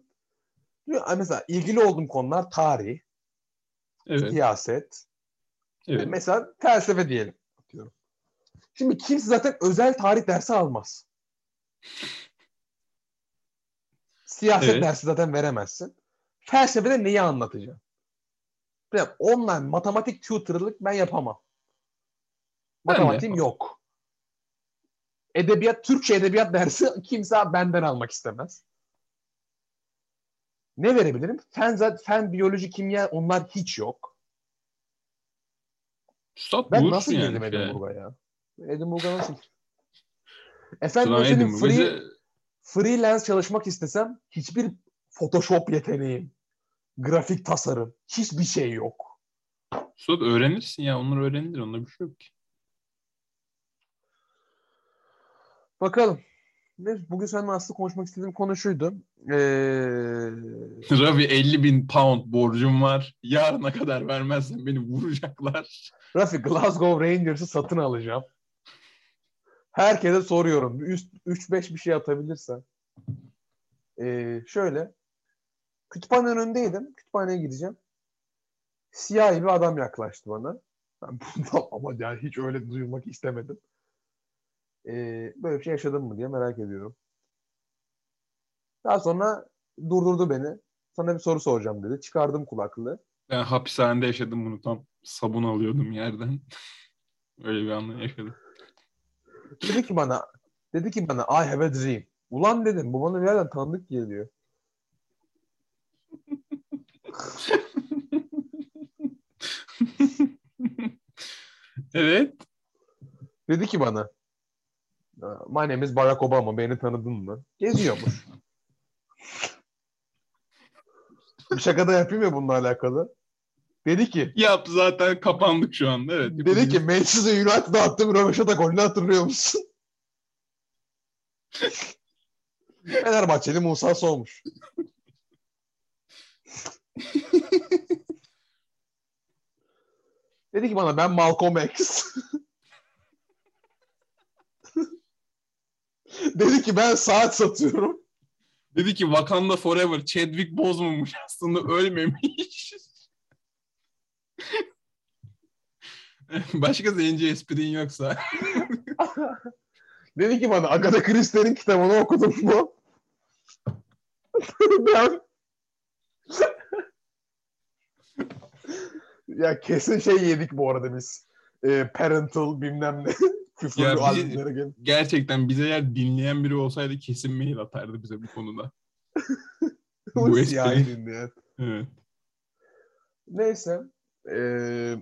Mesela ilgili olduğum konular tarih, Evet. siyaset, evet. mesela felsefe diyelim. Atıyorum. Şimdi kimse zaten özel tarih dersi almaz. Siyaset Evet. dersi zaten veremezsin. Felsefede neyi anlatacağım? Ya online matematik tutorlık ben yapamam. Ben Matematiğim yapamam. yok. Edebiyat, Türkçe edebiyat dersi kimse benden almak istemez. Ne verebilirim? Fen, fen, biyoloji, kimya onlar hiç yok. Üstad Ben nasıl yani girdim şey. Edinburgh'a ya? Edinburgh'a nasıl? Efendim Sınav senin free, Bize- freelance çalışmak istesem hiçbir Photoshop yeteneğim, grafik tasarım, hiçbir şey yok. Üstad öğrenirsin ya. Onlar öğrenilir. Onda bir şey yok ki. Bakalım. Bugün seninle aslında konuşmak istediğim konu şuydu. Ee, Ravi 50 bin pound borcum var. Yarına kadar vermezsen beni vuracaklar. Rafi Glasgow Rangers'ı satın alacağım. Herkese soruyorum. Üst 3-5 bir şey atabilirsen. Ee, şöyle. Kütüphane önündeydim. Kütüphaneye gideceğim. Siyah bir adam yaklaştı bana. Ben bundan ama yani hiç öyle duymak istemedim. Ee, böyle bir şey yaşadın mı diye merak ediyorum. Daha sonra durdurdu beni. Sana bir soru soracağım dedi. Çıkardım kulaklığı. Ben hapishanede yaşadım bunu tam. Sabun alıyordum yerden. Öyle bir anı yaşadım. Dedi ki bana dedi ki bana I have a dream. Ulan dedim bu bana bir yerden tanıdık geliyor. evet. Dedi ki bana My name is Barack Obama. Beni tanıdın mı? Geziyormuş. bir şaka da yapayım ya bununla alakalı. Dedi ki Yap zaten kapandık şu anda. Evet. dedi ki Manchester United'a attığım Röveşata golünü hatırlıyor musun? Fenerbahçeli Musa Soğmuş. Dedi ki bana ben Malcolm X. Dedi ki ben saat satıyorum. Dedi ki Wakanda Forever. Chadwick Boseman'mış aslında ölmemiş. Başka zenci esprin yoksa. Dedi ki bana Agatha Christie'nin kitabını okudun mu? ben... ya kesin şey yedik bu arada biz. Ee, parental bilmem ne. Küfürlü Ya albümlere gel- Gerçekten bize eğer dinleyen biri olsaydı kesin mail atardı bize bu konuda. Bu siyahi dinleyen. Evet. Neyse. Ee...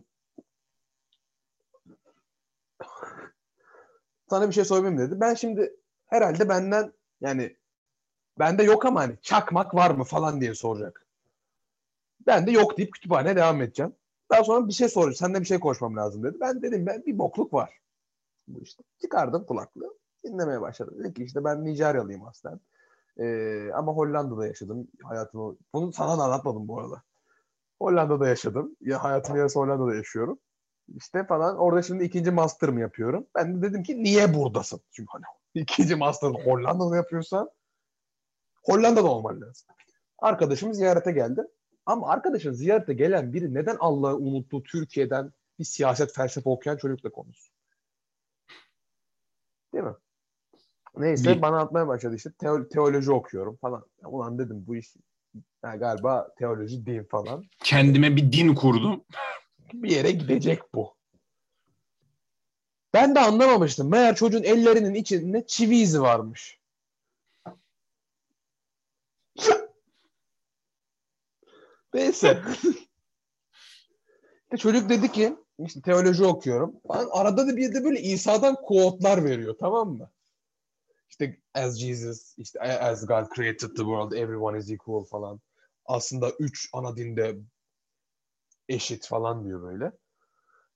Sana bir şey sorayım dedi. Ben şimdi herhalde benden yani bende yok ama hani çakmak var mı falan diye soracak. Ben de yok deyip kütüphaneye devam edeceğim. Daha sonra bir şey soracak. Seninle bir şey konuşmam lazım dedi. Ben dedim ben bir bokluk var. Bu işte. Çıkardım kulaklığı. Dinlemeye başladım. Dedi ki işte ben Nijeryalıyım aslen. Ee, ama Hollanda'da yaşadım. Hayatımı bunu sana da anlatmadım bu arada. Hollanda'da yaşadım. Ya hayatımın yarısı Hollanda'da yaşıyorum. İşte falan. Orada şimdi ikinci master'ımı yapıyorum. Ben de dedim ki niye buradasın? Çünkü hani ikinci master'ını Hollanda'da yapıyorsan Hollanda'da olman lazım. Arkadaşım ziyarete geldi. Ama arkadaşın ziyarete gelen biri neden Allah'ı unuttu Türkiye'den bir siyaset felsefe okuyan çocukla konuşsun? Değil mi? Neyse Değil. bana atmaya başladı işte teo- teoloji okuyorum falan. Ya ulan dedim bu iş ya galiba teoloji değil falan. Kendime bir din kurdum. Bir yere gidecek bu. Ben de anlamamıştım. Meğer çocuğun ellerinin içinde çivi izi varmış. Neyse. İşte çocuk dedi ki işte teoloji okuyorum. Ben arada da bir de böyle İsa'dan quote'lar veriyor tamam mı? işte as Jesus, işte as God created the world, everyone is equal falan. Aslında üç ana dinde eşit falan diyor böyle.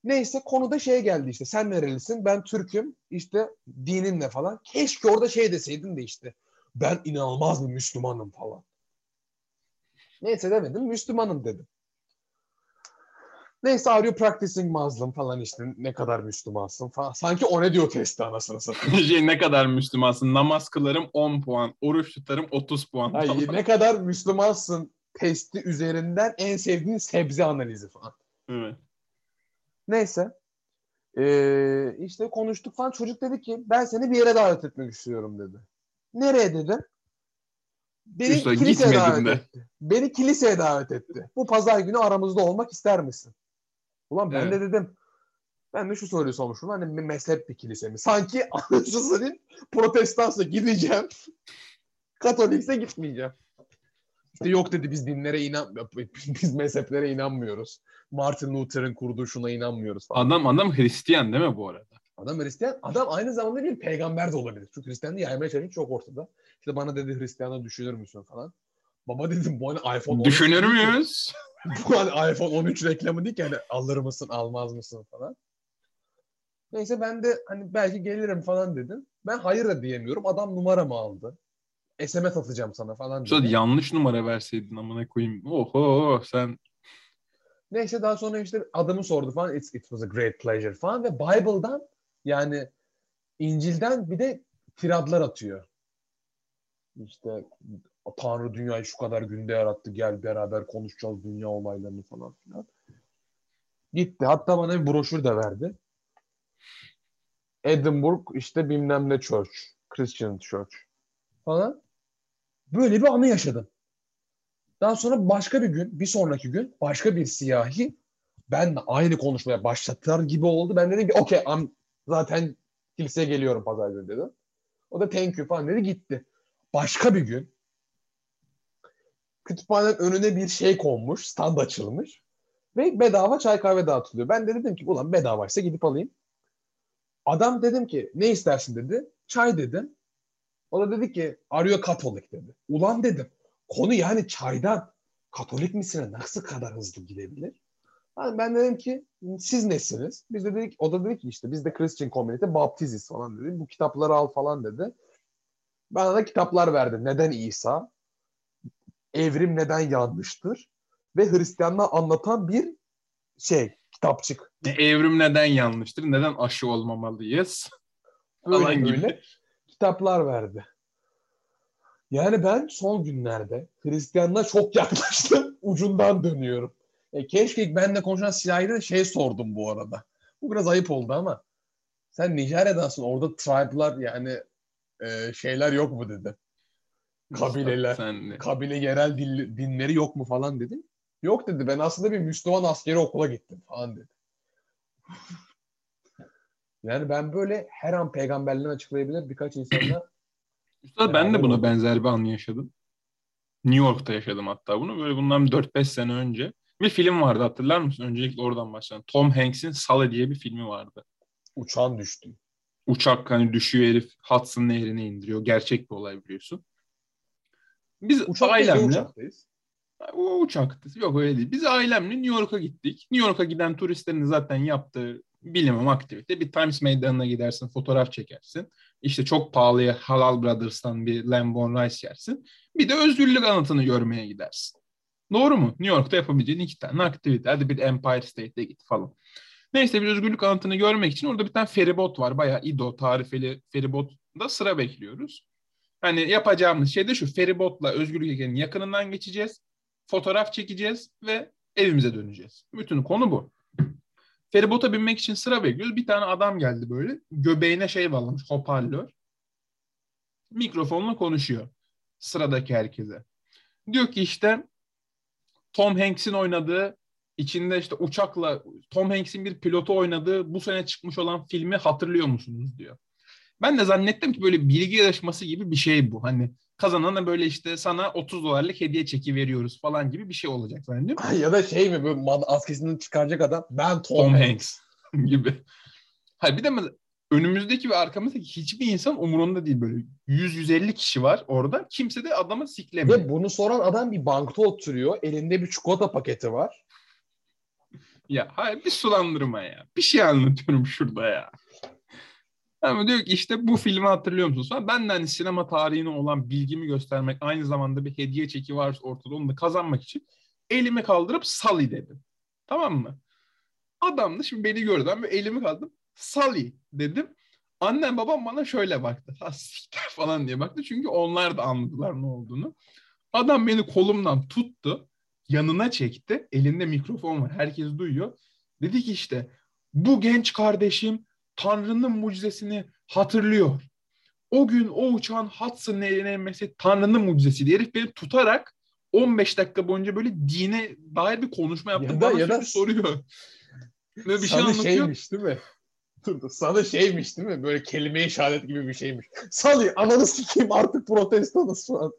Neyse konuda şey geldi işte sen nerelisin ben Türk'üm işte dinin ne falan. Keşke orada şey deseydin de işte ben inanılmaz bir Müslümanım falan. Neyse demedim Müslümanım dedim. Neyse are you practicing Muslim falan işte ne kadar Müslümansın falan. Sanki o ne diyor testi anasını satayım. şey ne kadar Müslümansın? Namaz kılarım 10 puan, oruç tutarım 30 puan. Hayır, ne kadar Müslümansın testi üzerinden en sevdiğin sebze analizi falan. Evet. Neyse. Ee, işte konuştuk falan. Çocuk dedi ki ben seni bir yere davet etmek istiyorum dedi. Nereye dedim? Beni İşte kiliseye davet de. etti. Beni kiliseye davet etti. Bu pazar günü aramızda olmak ister misin? Ulan ben de Evet. dedim. Ben de şu soruyu sormuşum. Hani bir mezhep bir kilise mi? Sanki anasını protestansa gideceğim. Katolikse gitmeyeceğim. İşte yok dedi biz dinlere inan biz mezheplere inanmıyoruz. Martin Luther'in kurduğu şuna inanmıyoruz falan. Adam adam Hristiyan değil mi bu arada? Adam Hristiyan. Adam aynı zamanda bir peygamber de olabilir. Çünkü Hristiyanlığı yaymaya çalışıyor çok ortada. İşte bana dedi Hristiyanlığı düşünür müsün falan. Baba dedim bu hani iPhone 13 Düşünür müyüz? Bu hani iPhone 13 reklamı değil ki hani alır mısın almaz mısın falan. Neyse ben de hani belki gelirim falan dedim. Ben hayır da diyemiyorum. Adam numaramı aldı. SMS atacağım sana falan dedi. yanlış numara verseydin amına koyayım. Oho sen Neyse daha sonra işte adımı sordu falan. It's, it was a great pleasure falan ve Bible'dan yani İncil'den bir de tiradlar atıyor. İşte Tanrı dünyayı şu kadar günde yarattı. Gel beraber konuşacağız dünya olaylarını falan filan. Gitti. Hatta bana bir broşür de verdi. Edinburgh işte bilmem ne church. Christian church. Falan. Böyle bir anı yaşadım. Daha sonra başka bir gün, bir sonraki gün başka bir siyahi benle aynı konuşmaya başlattılar gibi oldu. Ben dedim ki okey zaten kiliseye geliyorum pazar günü dedim. O da thank you falan dedi gitti. Başka bir gün kütüphanenin önüne bir şey konmuş, stand açılmış ve bedava çay kahve dağıtılıyor. Ben de dedim ki ulan bedavaysa gidip alayım. Adam dedim ki ne istersin dedi. Çay dedim. O da dedi ki arıyor Katolik dedi. Ulan dedim konu yani çaydan Katolik misine nasıl kadar hızlı gidebilir? Yani ben dedim ki siz nesiniz? Biz de dedik, o da dedi ki işte biz de Christian Community Baptiziz falan dedi. Bu kitapları al falan dedi. Bana da kitaplar verdi. Neden İsa? Evrim neden yanlıştır? Ve Hristiyanlığı anlatan bir şey, kitapçık. evrim neden yanlıştır? Neden aşı olmamalıyız? Öyle Falan gibi. böyle kitaplar verdi. Yani ben son günlerde Hristiyanlığa çok yaklaştım. Ucundan dönüyorum. E, keşke benimle konuşan de şey sordum bu arada. Bu biraz ayıp oldu ama sen Nijerya'dansın orada tribe'lar yani e, şeyler yok mu dedi. Kabileler. Sen de. Kabile yerel dil- dinleri yok mu falan dedim. Yok dedi ben aslında bir Müslüman askeri okula gittim falan dedi. Yani ben böyle her an peygamberliğini açıklayabilir birkaç insanla Üstad ben de buna benzer bir an yaşadım. New York'ta yaşadım hatta bunu. Böyle bundan 4-5 sene önce. Bir film vardı hatırlar mısın? Öncelikle oradan başlayalım. Tom Hanks'in Sully diye bir filmi vardı. uçağın düştü. Uçak hani düşüyor herif Hudson Nehri'ne indiriyor. Gerçek bir olay biliyorsun. Biz Uçakta ailemle uçaktayız. o uçaktı. Yok öyle değil. Biz ailemle New York'a gittik. New York'a giden turistlerin zaten yaptığı bilimum aktivite. Bir Times Meydanı'na gidersin, fotoğraf çekersin. İşte çok pahalıya Halal Brothers'tan bir Lamborghini Rice yersin. Bir de özgürlük anıtını görmeye gidersin. Doğru mu? New York'ta yapabileceğin iki tane aktivite. Hadi bir Empire State'e git falan. Neyse bir özgürlük anıtını görmek için orada bir tane feribot var. Bayağı İdo tarifeli feribotda sıra bekliyoruz. Hani yapacağımız şey de şu feribotla özgürlük heykelinin yakınından geçeceğiz. Fotoğraf çekeceğiz ve evimize döneceğiz. Bütün konu bu. Feribota binmek için sıra bekliyoruz. Bir tane adam geldi böyle. Göbeğine şey bağlamış hoparlör. Mikrofonla konuşuyor. Sıradaki herkese. Diyor ki işte Tom Hanks'in oynadığı içinde işte uçakla Tom Hanks'in bir pilotu oynadığı bu sene çıkmış olan filmi hatırlıyor musunuz diyor. Ben de zannettim ki böyle bilgi yarışması gibi bir şey bu. Hani kazanana böyle işte sana 30 dolarlık hediye çeki veriyoruz falan gibi bir şey olacak zannediyorum. ya da şey mi böyle mad- askesinden çıkaracak adam ben Tom, Tom Hanks. Hanks gibi. Hayır bir de önümüzdeki ve arkamızdaki hiçbir insan umurunda değil böyle. 100-150 kişi var orada. Kimse de adamı siklemiyor. Ve bunu soran adam bir bankta oturuyor. Elinde bir çikolata paketi var. Ya hayır bir sulandırma ya. Bir şey anlatıyorum şurada ya. Ama diyor ki işte bu filmi hatırlıyor musunuz? Ben de hani sinema tarihine olan bilgimi göstermek aynı zamanda bir hediye çeki var ortada onu da kazanmak için elimi kaldırıp Sally dedim. Tamam mı? Adam da şimdi beni gördü. Ben böyle elimi kaldırdım. Sally dedim. Annem babam bana şöyle baktı. Ha siktir falan diye baktı. Çünkü onlar da anladılar ne olduğunu. Adam beni kolumdan tuttu. Yanına çekti. Elinde mikrofon var. Herkes duyuyor. Dedi ki işte bu genç kardeşim Tanrı'nın mucizesini hatırlıyor. O gün o uçağın Hudson Nehri'ne inmesi Tanrı'nın mucizesiydi. Herif beni tutarak 15 dakika boyunca böyle dine dair bir konuşma yaptı. Ya da- Bana ya da- soruyor. Ve bir şey Sana anlatıyor. şeymiş değil mi? Sana şeymiş değil mi? Böyle kelime işaret gibi bir şeymiş. Sally ananı sikeyim artık protestanız şu an.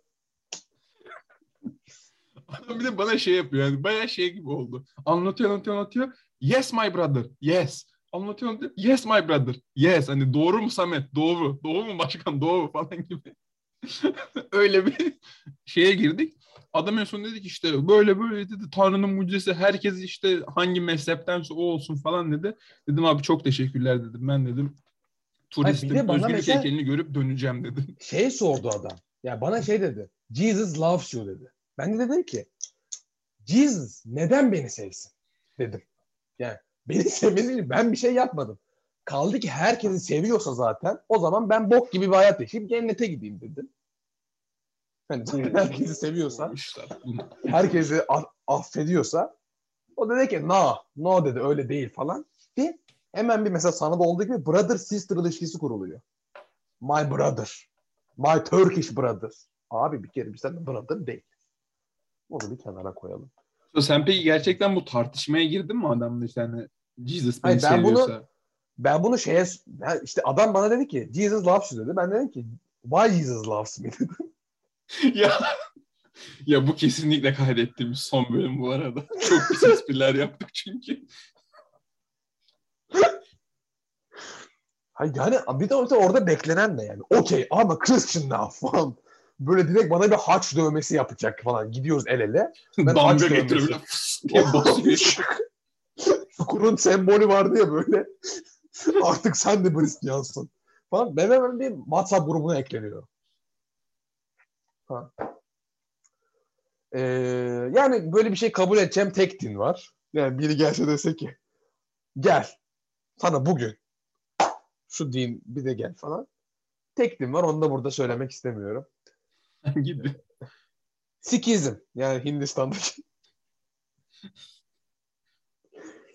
Adam bir de bana şey yapıyor yani bayağı şey gibi oldu. Anlatıyor anlatıyor anlatıyor. Yes my brother. Yes. Anlatıyor anlatıyor. Yes my brother. Yes. Hani doğru mu Samet? Doğru. Doğru mu başkan? Doğru falan gibi. Öyle bir şeye girdik. Adam en son dedi ki işte böyle böyle dedi. Tanrı'nın mucizesi herkes işte hangi mezheptense o olsun falan dedi. Dedim abi çok teşekkürler dedim. Ben dedim turistin de bana özgürlük mesela- heykelini görüp döneceğim dedim. Şey sordu adam. Ya bana şey dedi. Jesus loves you dedi. Ben de dedim ki Jesus neden beni sevsin? Dedim. Yani beni sevmesi için ben bir şey yapmadım. Kaldı ki herkesi seviyorsa zaten o zaman ben bok gibi bir hayat yaşayıp cennete gideyim dedim. Zaten herkesi seviyorsa, herkesi affediyorsa o dedi ki no, no dedi öyle değil falan. Bir hemen bir mesela sana da olduğu gibi brother sister ilişkisi kuruluyor. My brother. My Turkish brother. Abi bir kere bir sen brother değil. Onu bir kenara koyalım. Sen peki gerçekten bu tartışmaya girdin mi adamla işte hani Jesus beni Hayır, ben bunu-? Ben bunu şeye işte adam bana dedi ki Jesus loves you dedi. Ben dedim ki why Jesus loves me dedim. ya ya bu kesinlikle kaydettiğimiz son bölüm bu arada. Çok pis espriler yaptık çünkü. Hayır yani bir de orada, orada beklenen ne yani? Okey I'm a Christian now falan. Böyle direkt bana bir haç dövmesi yapacak falan. Gidiyoruz el ele. Ben Damga aç getiriyor dövmesi. böyle fıs diye basıyor. Çukurun sembolü vardı ya böyle. Artık sen de Hristiyansın. Falan. Ben hemen bir WhatsApp grubuna ekleniyor. Ha. Ee, yani böyle bir şey kabul edeceğim tek din var. Yani biri gelse dese ki gel sana bugün şu din bir de gel falan. Tek din var onu da burada söylemek istemiyorum. gibi. Sikizm yani Hindistan'daki.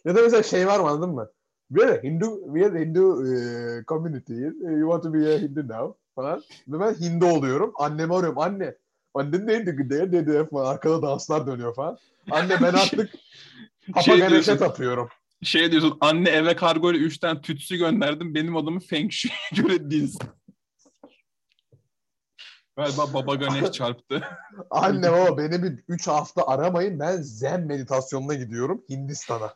Ya da mesela şey var mı anladın mı? We are a Hindu, we are Hindu eh, community. Eh, You want to be a Hindu now falan. Ve ben Hindu oluyorum. Annemi arıyorum. Anne. Anne neydi güde dedi falan. Arkada danslar dönüyor falan. Anne ben artık Papa Şey Ganesh'e diyorsun, tapıyorum. şey diyorsun anne eve kargo ile 3 tane tütsü gönderdim. Benim adamı Feng Shui'ye göre diz. Galiba Baba Ganesh çarptı. Anne baba beni bir 3 hafta aramayın. Ben zen meditasyonuna gidiyorum Hindistan'a.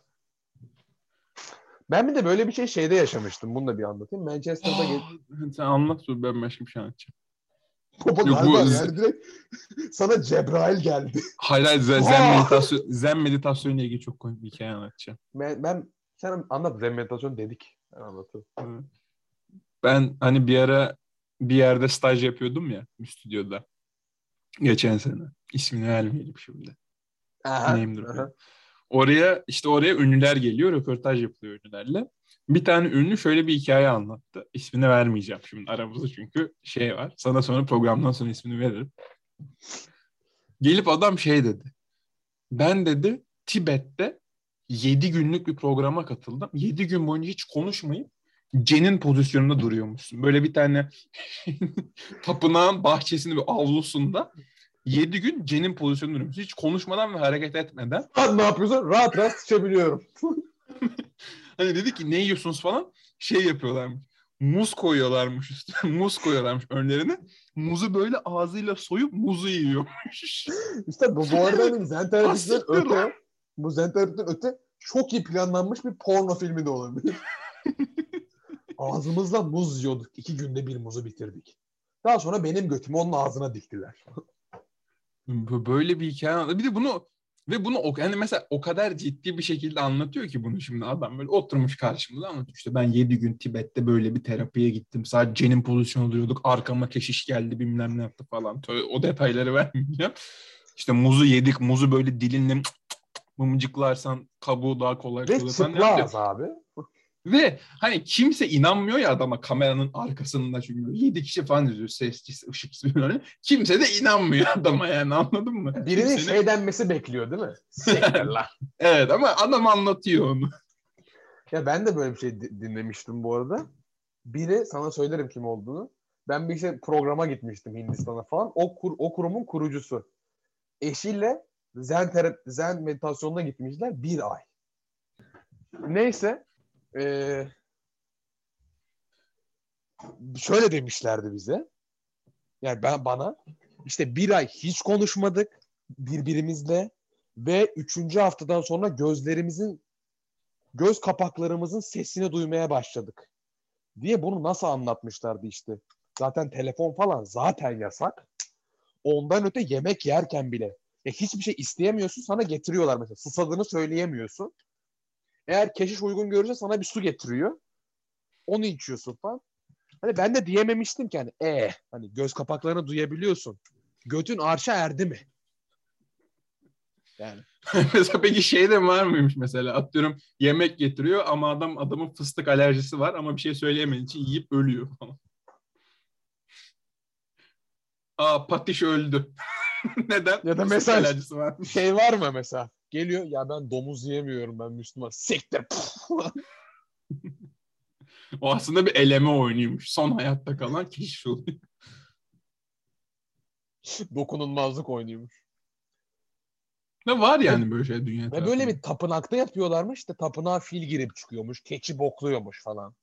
Ben bir de böyle bir şey şeyde yaşamıştım. Bunu da bir anlatayım. Manchester'da ge- Sen anlat dur ben başka bir şey anlatacağım. Baba Yok, bu- yani direkt sana Cebrail geldi. Hayır hayır zen, meditasyon zen meditasyonla ilgili çok komik bir hikaye anlatacağım. Ben, ben sen anlat Zen meditasyon dedik. Ben anlatayım. Ben hani bir ara bir yerde staj yapıyordum ya bir stüdyoda. Geçen sene. İsmini vermeyelim şimdi. Aha, Name aha. Oraya işte oraya ünlüler geliyor, röportaj yapılıyor ünlülerle. Bir tane ünlü şöyle bir hikaye anlattı. İsmini vermeyeceğim şimdi aramızda çünkü şey var. Sana sonra programdan sonra ismini veririm. Gelip adam şey dedi. Ben dedi Tibet'te 7 günlük bir programa katıldım. 7 gün boyunca hiç konuşmayıp cenin pozisyonunda duruyormuşsun. Böyle bir tane tapınağın bahçesinde bir avlusunda 7 gün cenin pozisyonunda duruyormuşsun. Hiç konuşmadan ve hareket etmeden. Ne yapıyorsun? Rahat rahat sıçabiliyorum. Hani dedi ki ne yiyorsunuz falan şey yapıyorlarmış. Muz koyuyorlarmış üstüne. Muz koyuyorlarmış önlerine. Muzu böyle ağzıyla soyup muzu yiyormuş. İşte bu, bu arada hani Zen terapisinden öte bu Zen terapisinden öte çok iyi planlanmış bir porno filmi de olabilir. Ağzımızla muz yiyorduk. İki günde bir muzu bitirdik. Daha sonra benim götümü onun ağzına diktiler. Böyle bir hikaye. Bir de bunu ve bunu o, yani mesela o kadar ciddi bir şekilde anlatıyor ki bunu şimdi adam böyle oturmuş karşımıza anlatıyor. İşte ben 7 gün Tibet'te böyle bir terapiye gittim. Sadece cenin pozisyonu duruyorduk. Arkama keşiş geldi bilmem ne yaptı falan. O detayları vermeyeceğim. İşte muzu yedik. Muzu böyle dilinle mımcıklarsan kabuğu daha kolay Ve çıplağız abi. Ve hani kimse inanmıyor ya adama kameranın arkasında çünkü yedi kişi falan izliyor sessiz ışıksız böyle. Kimse de inanmıyor adama yani anladın mı? Birinin Kimsenin... şey denmesi bekliyor değil mi? Siktir lan. evet ama adam anlatıyor onu. Ya ben de böyle bir şey dinlemiştim bu arada. Biri sana söylerim kim olduğunu. Ben bir şey programa gitmiştim Hindistan'a falan. O kur, o kurumun kurucusu. Eşiyle zen, terapi, zen meditasyonuna gitmişler bir ay. Neyse ee, şöyle demişlerdi bize. Yani ben bana işte bir ay hiç konuşmadık birbirimizle ve üçüncü haftadan sonra gözlerimizin göz kapaklarımızın sesini duymaya başladık diye bunu nasıl anlatmışlardı işte. Zaten telefon falan zaten yasak. Ondan öte yemek yerken bile ya hiçbir şey isteyemiyorsun sana getiriyorlar mesela. Susadığını söyleyemiyorsun. Eğer keşiş uygun görürse sana bir su getiriyor. Onu içiyorsun falan. Hani ben de diyememiştim ki hani e hani göz kapaklarını duyabiliyorsun. Götün arşa erdi mi? Yani. mesela peki şey de var mıymış mesela atıyorum yemek getiriyor ama adam adamın fıstık alerjisi var ama bir şey söyleyemediği için yiyip ölüyor falan. Aa patiş öldü. Neden? Ya da mesela şey var mı mesela? Geliyor ya ben domuz yemiyorum ben Müslüman. Sektir. o aslında bir eleme oynuyormuş. Son hayatta kalan kişi oluyor. Dokunulmazlık oynuyormuş. Ne var yani böyle şey dünyada. Ve böyle bir tapınakta yapıyorlarmış. İşte tapınağa fil girip çıkıyormuş. Keçi bokluyormuş falan.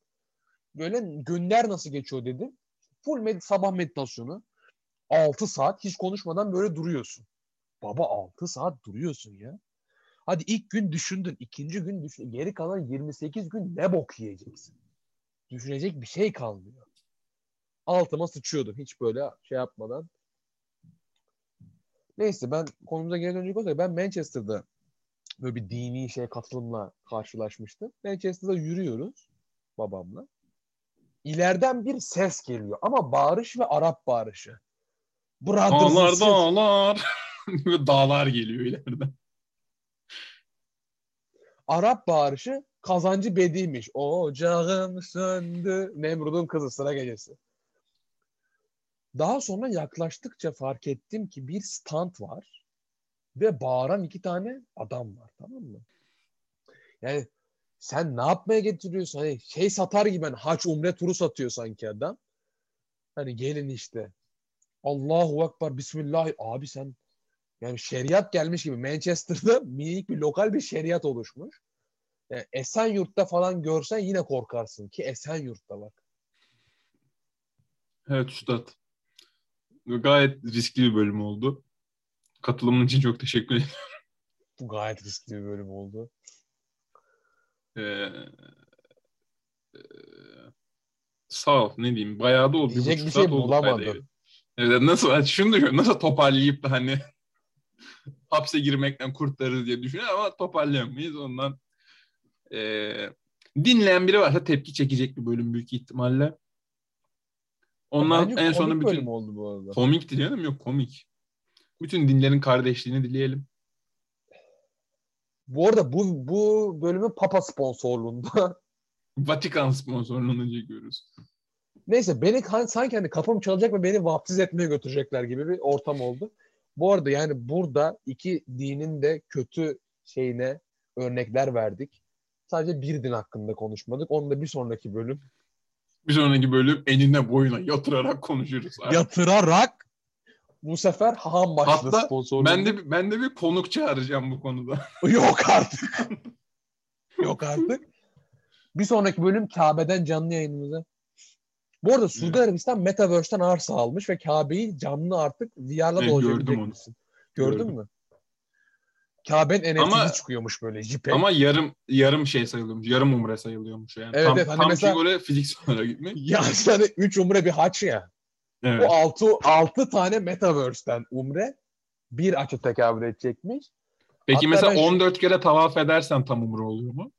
Böyle günler nasıl geçiyor dedim. Full med sabah meditasyonu. 6 saat hiç konuşmadan böyle duruyorsun. Baba 6 saat duruyorsun ya. Hadi ilk gün düşündün. ikinci gün düşün. Geri kalan 28 gün ne bok yiyeceksin? Düşünecek bir şey kalmıyor. Altıma sıçıyordum hiç böyle şey yapmadan. Neyse ben konumuza geri dönecek olsak ben Manchester'da böyle bir dini şey katılımla karşılaşmıştım. Manchester'da yürüyoruz babamla. İleriden bir ses geliyor ama bağırış ve Arap bağırışı. Brothers dağlar dağlar. dağlar geliyor ileriden. Arap bağırışı kazancı bediymiş. Ocağım söndü. Nemrud'un kızı sıra gecesi. Daha sonra yaklaştıkça fark ettim ki bir stand var ve bağıran iki tane adam var tamam mı? Yani sen ne yapmaya getiriyorsun? Hani şey satar gibi hani haç umre turu satıyor sanki adam. Hani gelin işte. Allahu Akbar Bismillah. Abi sen yani şeriat gelmiş gibi Manchester'da minik bir lokal bir şeriat oluşmuş. Yani Esenyurt'ta falan görsen yine korkarsın ki Esenyurt'ta bak. Evet Üstad. Gayet riskli bir bölüm oldu. Katılımın için çok teşekkür ederim. Bu gayet riskli bir bölüm oldu. Ee, e, sağ ol ne diyeyim bayağı da oldu. Diyecek bir şey bulamadım. Evet, nasıl şunu düşünüyorum nasıl toparlayıp da hani hapse girmekten kurtarırız diye düşünüyorum ama toparlayamayız ondan. E, dinleyen biri varsa tepki çekecek bir bölüm büyük ihtimalle. Ondan Bence en sonunda bütün oldu bu arada. Komik dileyelim yok komik. Bütün dinlerin kardeşliğini dileyelim. Bu arada bu bu bölümü Papa sponsorluğunda. Vatikan sponsorluğunu çekiyoruz. Neyse beni sanki hani kapım çalacak ve beni vaftiz etmeye götürecekler gibi bir ortam oldu. Bu arada yani burada iki dinin de kötü şeyine örnekler verdik. Sadece bir din hakkında konuşmadık. Onu da bir sonraki bölüm. Bir sonraki bölüm enine boyuna yatırarak konuşuruz. Abi. Yatırarak bu sefer ham başlı Hatta ben de, ben de bir konuk çağıracağım bu konuda. Yok artık. Yok artık. Bir sonraki bölüm Kabe'den canlı yayınımıza. Bu arada Suudi evet. Arabistan Metaverse'den arsa almış ve Kabe'yi canlı artık VR'la evet, dolaşabilecek misin? Gördün gördüm. mü? Kabe'nin NFT'si çıkıyormuş böyle JPEG. Ama yarım yarım şey sayılıyormuş. Yarım umre sayılıyormuş yani. Evet, tam, evet, hani tam mesela- ki böyle fiziksel olarak gitmek. Ya sana 3 umre bir haç ya. Evet. Bu 6 6 tane metaverse'ten umre bir açı tekabül edecekmiş. Peki hatta mesela ben şu- 14 kere tavaf edersen tam umre oluyor mu?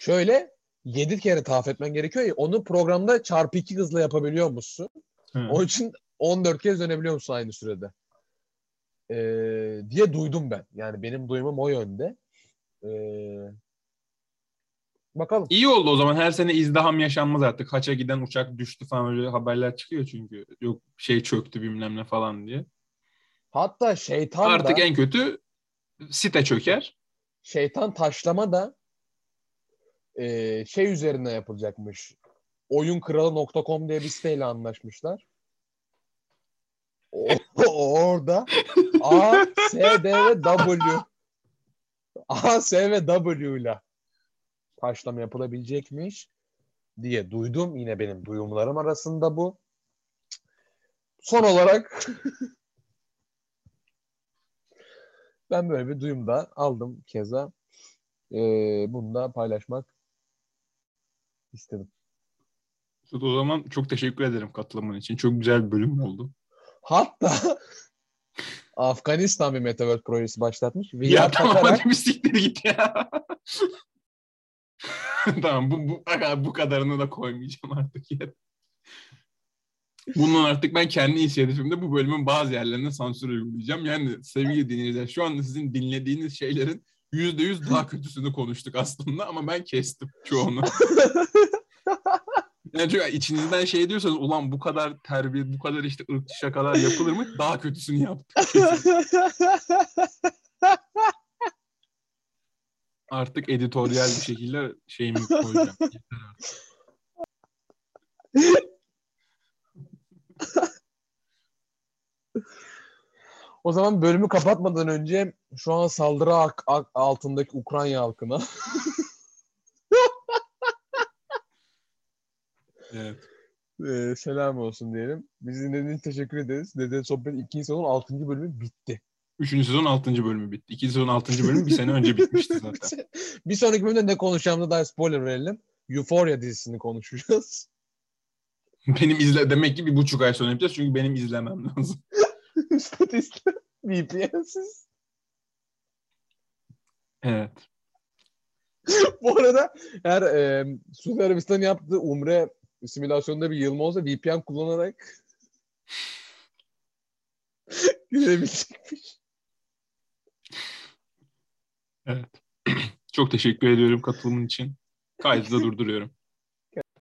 Şöyle 7 kere tavaf etmen gerekiyor ya onu programda çarpı 2 hızla yapabiliyor musun? Hı. Onun için 14 kez dönebiliyor musun aynı sürede? Ee, diye duydum ben. Yani benim duyumum o yönde. Ee, bakalım. İyi oldu o zaman. Her sene izdiham yaşanmaz artık. Haça giden uçak düştü falan öyle haberler çıkıyor çünkü. Yok şey çöktü bilmem ne falan diye. Hatta şeytan Artık da en kötü site çöker. şeytan taşlama da e, şey üzerine yapılacakmış. Oyunkralı.com diye bir siteyle anlaşmışlar. O, orada A, S, D ve W A, S ve W ile taşlama yapılabilecekmiş diye duydum. Yine benim duyumlarım arasında bu. Son olarak ben böyle bir duyum da aldım keza. Ee, bunu da paylaşmak istedim. O zaman çok teşekkür ederim katılımın için. Çok güzel bir bölüm oldu. Hatta Afganistan bir Metaverse projesi başlatmış. VR ya tamam takarak hadi bir siktir git ya. tamam bu, bu, bu kadarını da koymayacağım artık. ya. Bundan artık ben kendi inisiyatifimde bu bölümün bazı yerlerine sansür uygulayacağım. Yani sevgili dinleyiciler şu anda sizin dinlediğiniz şeylerin yüzde yüz daha kötüsünü konuştuk aslında ama ben kestim çoğunu. Yani çünkü içinizden şey diyorsanız ulan bu kadar terbiye, bu kadar işte ırkçı şakalar yapılır mı? Daha kötüsünü yaptık. Artık editoryal bir şekilde şeyimi koyacağım. O zaman bölümü kapatmadan önce şu an saldırı ak- ak- altındaki Ukrayna halkına Evet. e, selam olsun diyelim. Bizi dinlediğiniz için teşekkür ederiz. Dede Sohbet 2. sezon 6. bölümü bitti. Üçüncü sezon altıncı bölümü bitti. İkinci sezon altıncı bölümü bir sene önce bitmişti zaten. bir sonraki bölümde ne konuşacağımıza dair spoiler verelim. Euphoria dizisini konuşacağız. Benim izle demek ki bir buçuk ay sonra yapacağız çünkü benim izlemem lazım. Statist VPN'siz. Evet. Bu arada eğer e, Suudi Arabistan yaptığı Umre simülasyonunda bir yılma olsa VPN kullanarak girebilecekmiş. Evet. Çok teşekkür ediyorum katılımın için. Kaydı da durduruyorum.